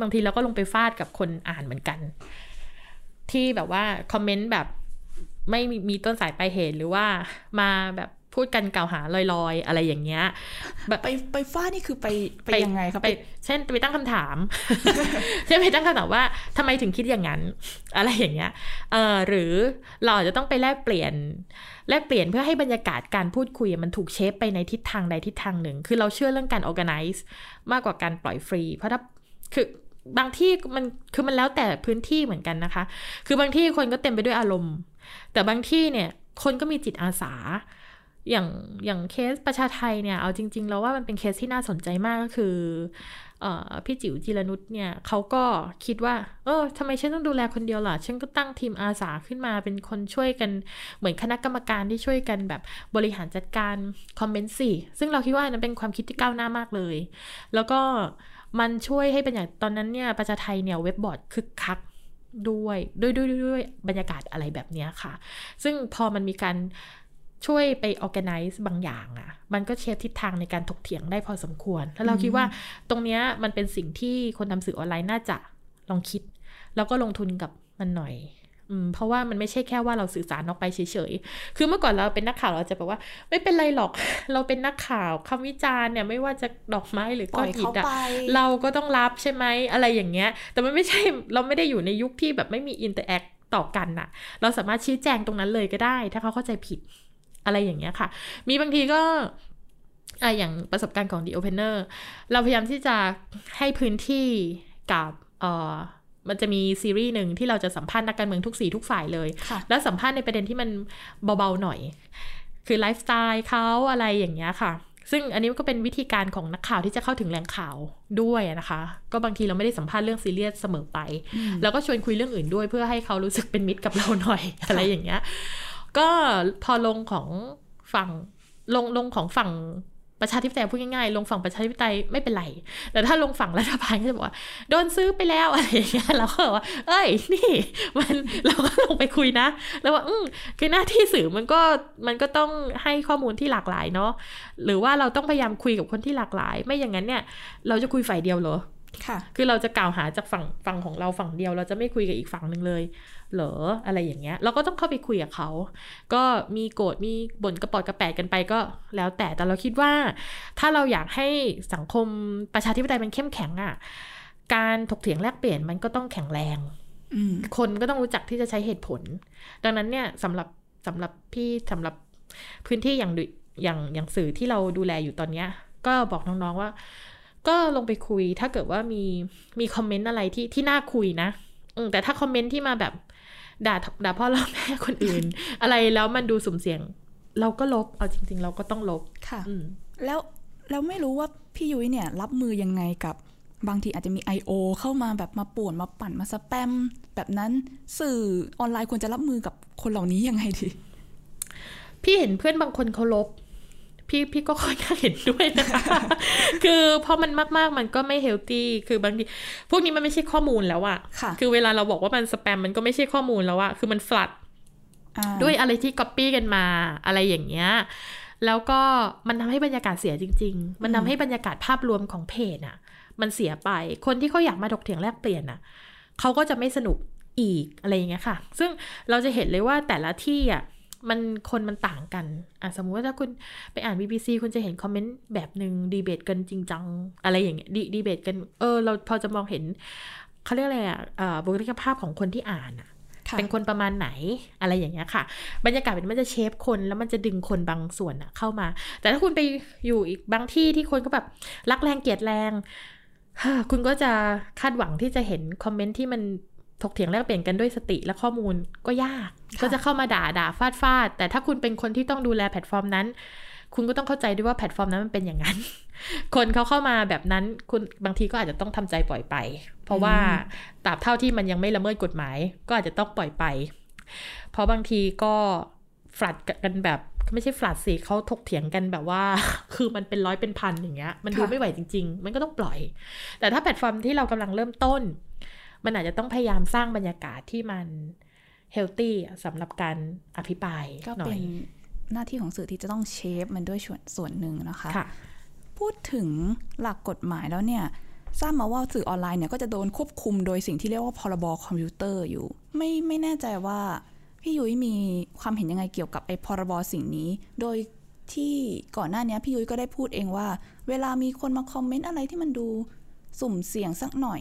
บางทีเราก็ลงไปฟาดกับคนอ่านเหมือนกัน ที่แบบว่าคอมเมนต์แบบไม่มีมีต้นสายปลายเหตุหรือว่ามาแบบ พูดกันกล่าวหาลอยๆ อะไรอย่างเงี้ย แบบไปไปฟาดนี่คือไปไปยังไงครับไป เช่นไปตั้งคำถามเช่นไปตั้งคำถามว่าทำไมถึงคิดอย่างนั้น อะไรอย่างเงี้ยเออหรือเราอาจจะต้องไปแลกเปลี่ยนแลกเปลี่ยนเพื่อให้บรรยากาศการพูดคุยมันถูกเชฟไปในทิศทางใดทิศทางหนึ่ง คือเราเชื่อเรื่องการ organize มากกว่าการปล่อยฟรี เพราะถ้าคือบางที่มันคือมันแล้วแต่พื้นที่เหมือนกันนะคะ คือบางที่คนก็เต็มไปด้วยอารมณ์ แต่บางที่เนี่ยคนก็มีจิตอาสา อย่างอย่างเคสประชาไทยเนี่ย เอาจริง ๆ แล้วว่ามันเป็นเคสที่น่าสนใจมากก็คืออพี่จิ๋วจิรนุชเนี่ยเขาก็คิดว่า เออทำไมฉันต้องดูแลคนเดียวล่ะ ฉันก็ตั้งทีมอาสาขึ้นมาเป็นคนช่วยกันเหมือนคณะกรรมการที่ช่วยกันแบบบริหารจัดการคอมเมนต์สิซึ่งเราคิดว่านั้นเป็นความคิดที่ก้าวหน้ามากเลย แล้วก็มันช่วยให้เป็นอย่างตอนนั้นเนี่ยประชาไทยเนี่ยเว็บบอร์ดคึกคักด้วยด้วยด้วยด้วยวยบรรยากาศอะไรแบบนี้ค่ะ ซึ่งพอมันมีการ ช่วยไป organize บางอย่างอะ่ะ มันก็เชฟทิศทางในการถกเถียงได้พอสมควร แล้วเราคิดว่าตรงเนี้ยมันเป็นสิ่งที่คนทำสื่อออนไลน์น่าจะลองคิด แล้วก็ลงทุนกับมันหน่อยอืมเพราะว่ามันไม่ใช่แค่ว่าเราสื่อสารออกไปเฉยๆ คือเมื่อก่อนเราเป็นนักข่าวเราจะแบบว่า ไม่เป็นไรหรอก เราเป็นนักข่าวคำวิจารณ์เนี่ยไม่ว่าจะดอกไม้หรือก้ล่อยเขาไปเราก็ต้องรับใช่ไหมอะไรอย่างเงี้ย แต่มันไม่ใช่เราไม่ได้อยู่ในยุคที่แบบไม่มี interact ต่อกันน่ะเราสามารถชี้แจงตรงนั้นเลยก็ได้ ถ้าเขาเข้าใจผิด อะไรอย่างเงี้ยค่ะ มีบางทีก็อะอย่างประสบการณ์ของ The Opener เราพยายามที่จะให้พื้นที่กับเอ่อมันจะมีซีรีส์หนึ่งที่เราจะสัมภาษณ์นักการเมืองทุกสีทุกฝ่ายเลยค่ะแล้วสัมภาษณ์ในประเด็นที่มันเบาๆหน่อย คือไลฟ์สไตล์เขาอะไรอย่างเงี้ยค่ะ ซึ่งอันนี้ก็เป็นวิธีการของนักข่าวที่จะเข้าถึงแหล่งข่าวด้วยนะคะ ก็บางทีเราไม่ได้สัมภาษณ์เรื่องซีเรียสเสมอไป แล้วก็ชวนคุยเรื่องอื่นด้วยเพื่อให้เขารู้สึกเป็นมิตรกับเราหน่อยอะไรอย่างเงี้ย ก็พอลงของฝั่งลงลงของฝั่งประชาธิปไตยพูดง่ายๆ ลงฝั่งประชาธิปไตยไม่เป็นไร แต่ถ้าลงฝั่งรัฐบาลก็จะบอกว่า โดนซื้อไปแล้วอะไรอย่างเงี้ยเราก็บอกว่า เอ้ย นี่มันเราก็ลงไปคุยนะ แล้วว่า อืมคือหน้าที่สื่อมันก็มันก็ต้องให้ข้อมูลที่หลากหลายเนาะ หรือว่าเราต้องพยายามคุยกับคนที่หลากหลาย ไม่อย่างนั้นเนี่ย เราจะคุยฝ่ายเดียวเหรอ ค่ะคือเราจะกล่าวหาจากฝั่งฝั่งของเราฝั่งเดียว เราจะไม่คุยกับอีกฝั่งหนึ่งเลย เหรออะไรอย่างเงี้ย เราก็ต้องเข้าไปคุยกับเขา ก็มีโกรธมีบ่นกระปอดกระแปดกันไปก็แล้วแต่แต่เราคิดว่า ถ้าเราอยากให้สังคมประชาธิปไตยมันเข้มแข็งอะ่ะการถกเถียงแลกเปลี่ยนมันก็ต้องแข็งแรงคนก็ต้องรู้จักที่จะใช้เหตุผล ดังนั้นเนี่ยสำหรับสำหรับพี่สำหรับพื้นที่อย่างอย่างอย่างสื่อที่เราดูแลอยู่ตอนเนี้ย ก็บอกน้องๆว่า ก็ลงไปคุยถ้าเกิดว่ามีมีคอมเมนต์อะไรที่ที่น่าคุยนะอืมแต่ถ้าคอมเมนต์ที่มาแบบด่าด่าพ่อเราแม่คนอื่น อะไรแล้วมันดูสุ่มเสี่ยง เราก็ลบเอาจริง ๆ เราก็ต้องลบค่ะอืมแล้วแล้วไม่รู้ว่าพี่ยุ้ยเนี่ย รับมือยังไงกับบางทีอาจจะมี I.O. เข้ามาแบบมาป่วนมาปั่นมาสแปม แบบนั้นสื่อออนไลน์ควรจะรับมือกับคนเหล่านี้ยังไงดี พี่เห็นเพื่อนบางคนเขาลบ พี่พี่ก็ค่อนข้างเห็นด้วยนะคะคือพอมันมากๆมันก็ไม่ healthy คือบางทีพวกนี้มันไม่ใช่ข้อมูลแล้วอะค่ะคือเวลาเราบอกว่ามันสแปมมันก็ไม่ใช่ข้อมูลแล้วอะคือมัน flood อ่าด้วยอะไรที่ก๊อปปี้กันมาอะไรอย่างเงี้ยแล้วก็มันทำให้บรรยากาศเสียจริง ๆ มันทำให้บรรยากาศภาพรวมของเพจอะมันเสียไป คนที่เขาอยากมาถกเถียงแลกเปลี่ยนอะเขาก็จะไม่สนุกอีกอะไรอย่างเงี้ยค่ะ ซึ่งเราจะเห็นเลยว่าแต่ละที่อะ มันคนมันต่างกันอะสมมุติว่าถ้าคุณไปอ่าน BBC คุณจะเห็นคอมเมนต์แบบหนึ่งดีเบตกันจริงจัง อะไรอย่างเงี้ยดีดีเบตกัน เออ เราพอจะมองเห็นเขาเรียกอะไรอะอ่าบุคลิกภาพของคนที่อ่านอะค่ะเป็นคนประมาณไหนอะไรอย่างเงี้ยค่ะ บรรยากาศมันจะเชฟคนแล้วมันจะดึงคนบางส่วนอะเข้ามา แต่ถ้าคุณไปอยู่อีกบางที่ที่คนก็แบบรักแรงเกลียดแรง คุณก็จะคาดหวังที่จะเห็นคอมเมนต์ที่มัน ถกเถียงแลกเปลี่ยนกันด้วยสติและข้อมูลก็ยากค่ะก็จะเข้ามาด่าด่าฟาดฟาดแต่ถ้าคุณเป็นคนที่ต้องดูแลแพลตฟอร์มนั้น คุณก็ต้องเข้าใจด้วยว่าแพลตฟอร์มนั้นมันเป็นอย่างนั้น คนเขาเข้ามาแบบนั้นคุณบางทีก็อาจจะต้องทำใจปล่อยไป เพราะว่าตราบเท่าที่มันยังไม่ละเมิดกฎหมาย ก็อาจจะต้องปล่อยไป เพราะบางทีก็ฟลัดกันแบบไม่ใช่ฟลัดสิเขาถกเถียงกันแบบว่า คือมันเป็นร้อยเป็นพันอย่างเงี้ย มันดูค่าไม่ไหวจริง ๆ มันก็ต้องปล่อย แต่ถ้าแพลตฟอร์มที่เรากำลังเริ่มต้น มันอาจจะต้องพยายามสร้างบรรยากาศที่มัน healthy สำหรับการอภิปรายก็หน่อเป็นหน้าที่ของสื่อที่จะต้อง shape มันด้วยส่วนส่วนหนึ่งนะคะค่ะพูดถึงหลักกฎหมายแล้วเนี่ยทราบมาว่าสื่อออนไลน์เนี่ยก็จะโดนควบคุมโดยสิ่งที่เรียกว่าพรบคอมพิวเตอร์อยู่ ไม่ไม่แน่ใจว่าพี่ยุ้ยมีความเห็นยังไงเกี่ยวกับไอ้พรบสิ่งนี้ โดยที่ก่อนหน้านี้พี่ยุ้ยก็ได้พูดเองว่า เวลามีคนมาคอมเมนต์อะไรที่มันดูสุ่มเสี่ยงสักหน่อย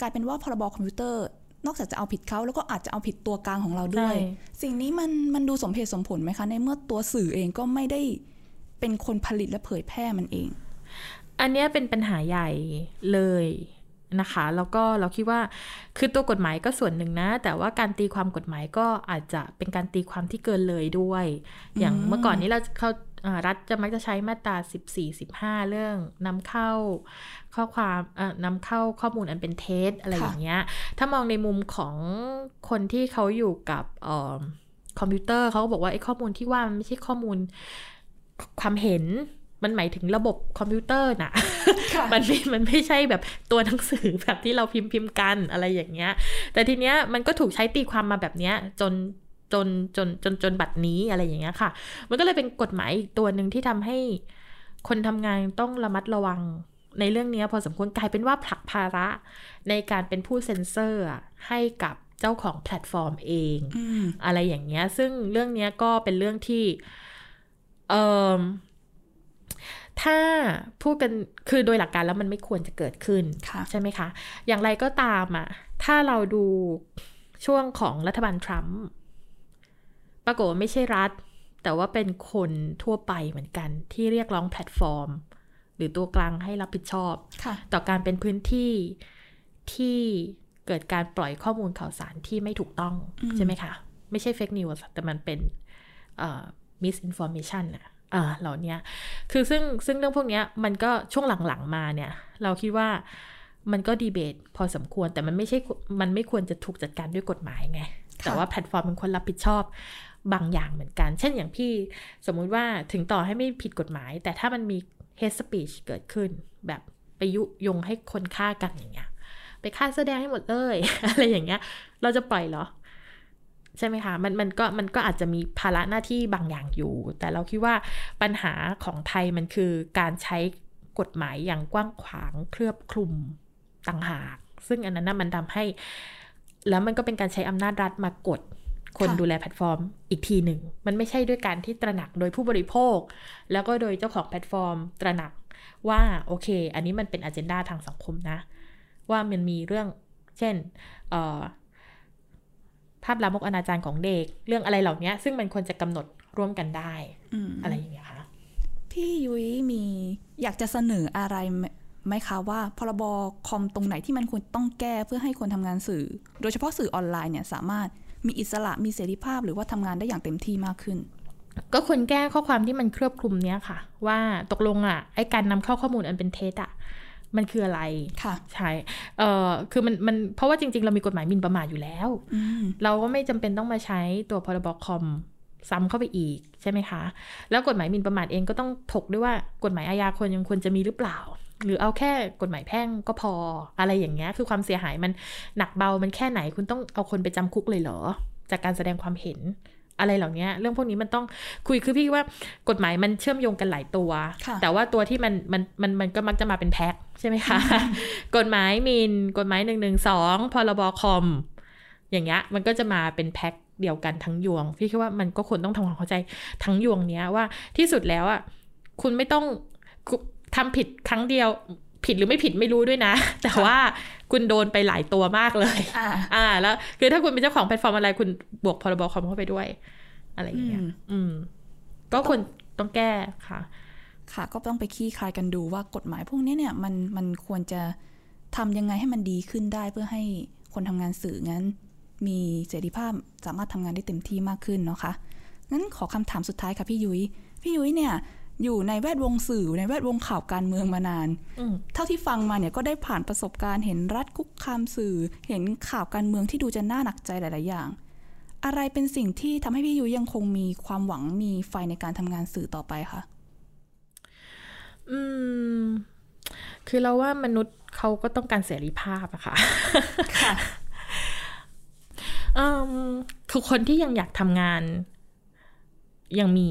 กลายเป็นว่าพรบคอมพิวเตอร์ นอกจากจะเอาผิดเขาแล้วก็อาจจะเอาผิดตัวกลางของเราด้วยใช่สิ่งนี้มันมันดูสมเหตุสมผลไหมคะ ในเมื่อตัวสื่อเองก็ไม่ได้เป็นคนผลิตและเผยแพร่มันเอง อันเนี้ยเป็นปัญหาใหญ่เลยนะคะแล้วก็เราคิดว่าคือตัวกฎหมายก็ส่วนหนึ่งนะ แต่ว่าการตีความกฎหมายก็อาจจะเป็นการตีความที่เกินเลยด้วย อย่างเมื่อก่อนนี้เราเขาอ่า รัฐจะมักจะใช้มาตรา 14 15 เรื่องนำเข้าข้อความเอ่อนำเข้าข้อมูลอันเป็นเท็จอะไรค่ะอย่างเงี้ย ถ้ามองในมุมของคนที่เขาอยู่กับเออคอมพิวเตอร์เขาก็บอกว่าไอ้ข้อมูลที่ว่ามันไม่ใช่ข้อมูลความเห็นมันหมายถึงระบบคอมพิวเตอร์น่ะค่ะ มันไม่มันไม่ใช่แบบตัวหนังสือแบบที่เราพิมพ์พิมพ์กันอะไรอย่างเงี้ย แต่ทีเนี้ยมันก็ถูกใช้ตีความมาแบบเนี้ยจน จนจนจนจนบัดนี้อะไรอย่างเงี้ยค่ะ มันก็เลยเป็นกฎหมายอีกตัวหนึ่งที่ทำให้คนทำงานต้องระมัดระวังในเรื่องเนี้ยพอสมควรกลายเป็นว่าผลักภาระในการเป็นผู้เซ็นเซอร์อะให้กับเจ้าของแพลตฟอร์มเองอืมอะไรอย่างเงี้ย ซึ่งเรื่องเนี้ยก็เป็นเรื่องที่เออถ้าพูดกันคือโดยหลักการแล้วมันไม่ควรจะเกิดขึ้นค่ะใช่ไหมคะ อย่างไรก็ตามอะถ้าเราดูช่วงของรัฐบาลทรัมป์ ปรากฏว่าไม่ใช่รัฐ แต่ว่าเป็นคนทั่วไปเหมือนกัน ที่เรียกร้องแพลตฟอร์ม หรือตัวกลางให้รับผิดชอบค่ะต่อการเป็นพื้นที่ที่เกิดการปล่อยข้อมูลข่าวสารที่ไม่ถูกต้องอืมใช่ไหมคะ ไม่ใช่ fake news แต่มันเป็นเอ่อ misinformation อะอ่าเหล่าเนี้ยคือซึ่งซึ่งเรื่องพวกเนี้ยมันก็ช่วงหลังๆมาเนี่ย เราคิดว่ามันก็ดีเบตพอสมควรแต่มันไม่ใช่มันไม่ควรจะถูกจัดการด้วยกฎหมายไง แต่ว่าแพลตฟอร์มเป็นคนรับผิดชอบ บางอย่างเหมือนกัน เช่นอย่างพี่สมมุติว่าถึงต่อให้ไม่ผิดกฎหมาย แต่ถ้ามันมี hate speech เกิดขึ้น แบบไปยุยงให้คนฆ่ากันอย่างเงี้ย ไปฆ่าแสอแดงให้หมดเลย อะไรอย่างเงี้ย เราจะปล่อยเหรอ ใช่ไหมคะมันมันก็มันก็อาจจะมีภาระหน้าที่บางอย่างอยู่ แต่เราคิดว่าปัญหาของไทยมันคือการใช้กฎหมายอย่างกว้างขวางเคลือบคลุมต่างหาก ซึ่งอันนั้นมันทำให้ แล้วมันก็เป็นการใช้อำนาจรัฐมากด คนค่ะดูแลแพลตฟอร์มอีกทีหนึ่ง มันไม่ใช่ด้วยการที่ตระหนักโดยผู้บริโภค แล้วก็โดยเจ้าของแพลตฟอร์มตระหนักว่าโอเค อันนี้มันเป็นอ g e n d a ทางสังคมนะ ว่ามันมีเรื่องเช่นเอ่อภาพลามกอนาจารของเด็ก เรื่องอะไรเหล่านี้ซึ่งมันควรจะกำหนดร่วมกันได้อืมอะไรอย่างเงี้ยค่ะพี่ยุ้ยมีอยากจะเสนออะไรไหมไหมคะว่าพรบคอมตรงไหนที่มันควรต้องแก้เพื่อให้คนทำงานสื่อ โดยเฉพาะสื่อออนไลน์เนี่ยสามารถ มีอิสระมีเสรีภาพหรือว่าทำงานได้อย่างเต็มที่มากขึ้น ก็ควรแก้ข้อความที่มันเครือบคลุมเนี้ยค่ะ ว่าตกลงอะไอ้การนำเข้าข้อมูลอันเป็นเท็จอะมันคืออะไร ค่ะ ใช่ เอ่อ คือมัน มัน เพราะว่าจริง ๆ เรามีกฎหมายหมิ่นประมาทอยู่แล้วอืมเราก็ไม่จำเป็นต้องมาใช้ตัวพรบคอมซ้ำเข้าไปอีกใช่ไหมคะ แล้วกฎหมายหมิ่นประมาทเองก็ต้องถกด้วยว่ากฎหมายอาญาควรยังควรจะมีหรือเปล่า หรือเอาแค่กฎหมายแพ่งก็พออะไรอย่างเงี้ย คือความเสียหายมันหนักเบามันแค่ไหนคุณต้องเอาคนไปจำคุกเลยเหรอ จากการแสดงความเห็นอะไรเหล่านี้เรื่องพวกนี้มันต้องคุยคือพี่ว่ากฎหมายมันเชื่อมโยงกันหลายตัว แต่ว่าตัวที่มันมันมันมันก็มักจะมาเป็นแพ็คใช่ไหมคะ กฎหมายหมิ่นกฎหมายหนึ่งหนึ่งสองพรบคอม อย่างเงี้ยมันก็จะมาเป็นแพ็คเดียวกันทั้งยวง พี่คิดว่ามันก็ควรต้องทำความเข้าใจทั้งยวงเนี้ยว่าที่สุดแล้วอะคุณไม่ต้อง ทำผิดครั้งเดียวผิดหรือไม่ผิดไม่รู้ด้วยนะ แต่ว่าคุณโดนไปหลายตัวมากเลยอ่าอ่า แล้วคือถ้าคุณเป็นเจ้าของแพลตฟอร์มอะไรคุณบวกพรบคอมเข้าไปด้วย อะไรอย่างเงี้ยอืมอืมก็ควรต้องแก้ค่ะ ค่ะ ก็ต้องไปขี้คลายกันดูว่ากฎหมายพวกนี้เนี่ย มันมันควรจะทำยังไงให้มันดีขึ้นได้เพื่อให้คนทำงานสื่องั้น มีเสรีภาพสามารถทำงานได้เต็มที่มากขึ้นเนาะคะงั้นขอคำถามสุดท้ายค่ะพี่ยุย้ยพี่ยุ้ยเนี่ย อยู่ในแวดวงสื่อในแวดวงข่าวการเมืองมานานอืมเท่าที่ฟังมาเนี่ยก็ได้ผ่านประสบการณ์เห็นรัฐคุกคามสื่อ เห็นข่าวการเมืองที่ดูจะน่าหนักใจหลาย ๆ อย่าง อะไรเป็นสิ่งที่ทำให้พี่ยุ้ยยังคงมีความหวังมีไฟในการทำงานสื่อต่อไปคะอืม คือเราว่ามนุษย์เขาก็ต้องการเสรีภาพอะค่ะค่ะอืมคือคนที่ยังอยากทำงานยังมี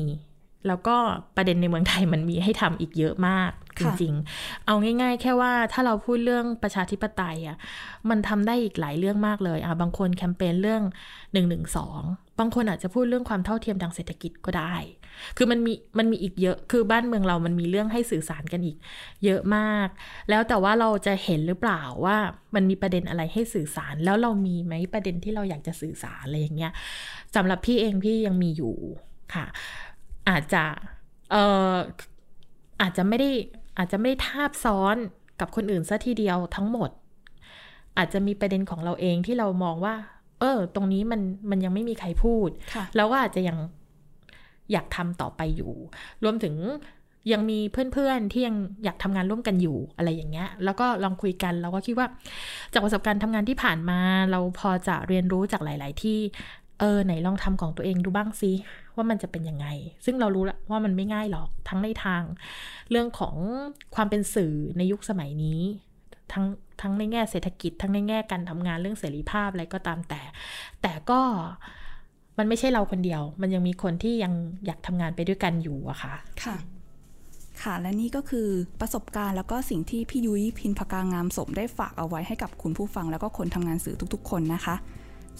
แล้วก็ประเด็นในเมืองไทยมันมีให้ทำอีกเยอะมากจค่ะริงๆ เอาง่าย ๆ แค่ว่าถ้าเราพูดเรื่องประชาธิปไตยอะมันทำได้อีกหลายเรื่องมากเลยอะบางคนแคมเปญเรื่องหนึ่งหนึ่งสองบางคนอาจจะพูดเรื่องความเท่าเทียมทางเศรษฐกิจก็ได้ คือมันมีมันมีอีกเยอะคือบ้านเมืองเรามันมีเรื่องให้สื่อสารกันอีก เยอะมาก แล้วแต่ว่าเราจะเห็นหรือเปล่าว่ามันมีประเด็นอะไรให้สื่อสาร แล้วเรามีไหมประเด็นที่เราอยากจะสื่อสารอะไรอย่างเงี้ยสำหรับพี่เองพี่ยังมีอยู่ค่ะ อาจจะเอ่ออาจจะไม่ได้อาจจะไม่ได้ทาบซ้อนกับคนอื่นซะทีเดียวทั้งหมด อาจจะมีประเด็นของเราเองที่เรามองว่า เออ ตรงนี้มันมันยังไม่มีใครพูดค่ะแล้วก็อาจจะยังอยากทำต่อไปอยู่ รวมถึงยังมีเพื่อนๆที่ยังอยากทำงานร่วมกันอยู่อะไรอย่างเงี้ย แล้วก็ลองคุยกันเราก็คิดว่า จากประสบการณ์ทำงานที่ผ่านมา เราพอจะเรียนรู้จากหลาย ๆ ที่ เออไหนลองทำของตัวเองดูบ้างซิว่ามันจะเป็นยังไง ซึ่งเรารู้แล้วว่ามันไม่ง่ายหรอกทั้งในทาง เรื่องของความเป็นสื่อในยุคสมัยนี้ ทั้งทั้งในแง่เศรษฐกิจ ทั้งในแง่การทำงานเรื่องเสรีภาพอะไรก็ตามแต่ แต่ก็มันไม่ใช่เราคนเดียว มันยังมีคนที่ยังอยากทำงานไปด้วยกันอยู่อะค่ะ ค่ะ ค่ะ และนี่ก็คือประสบการณ์แล้วก็สิ่งที่พี่ยุ้ยพินพกางามสมได้ฝากเอาไว้ให้กับคุณผู้ฟังแล้วก็คนทำงานสื่อทุก ๆ คนนะคะ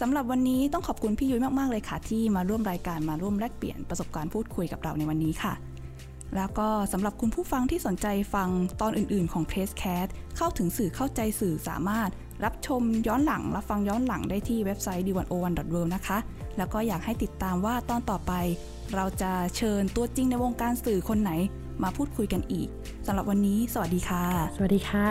สำหรับวันนี้ต้องขอบคุณพี่ยุ้ยมากๆเลยค่ะ ที่มาร่วมรายการมาร่วมแลกเปลี่ยนประสบการณ์พูดคุยกับเราในวันนี้ค่ะ แล้วก็สำหรับคุณผู้ฟังที่สนใจฟังตอนอื่นๆของ p r e s s c a t เข้าถึงสื่อเข้าใจสื่อสามารถ รับชมย้อนหลังรับฟังย้อนหลังได้ที่เว็บไซต์ d101.world นะคะ แล้วก็อยากให้ติดตามว่าตอนต่อไป เราจะเชิญตัวจริงในวงการสื่อคนไหน มาพูดคุยกันอีกสำหรับวันนี้ สวัสดีค่ะ สวัสดีค่ะ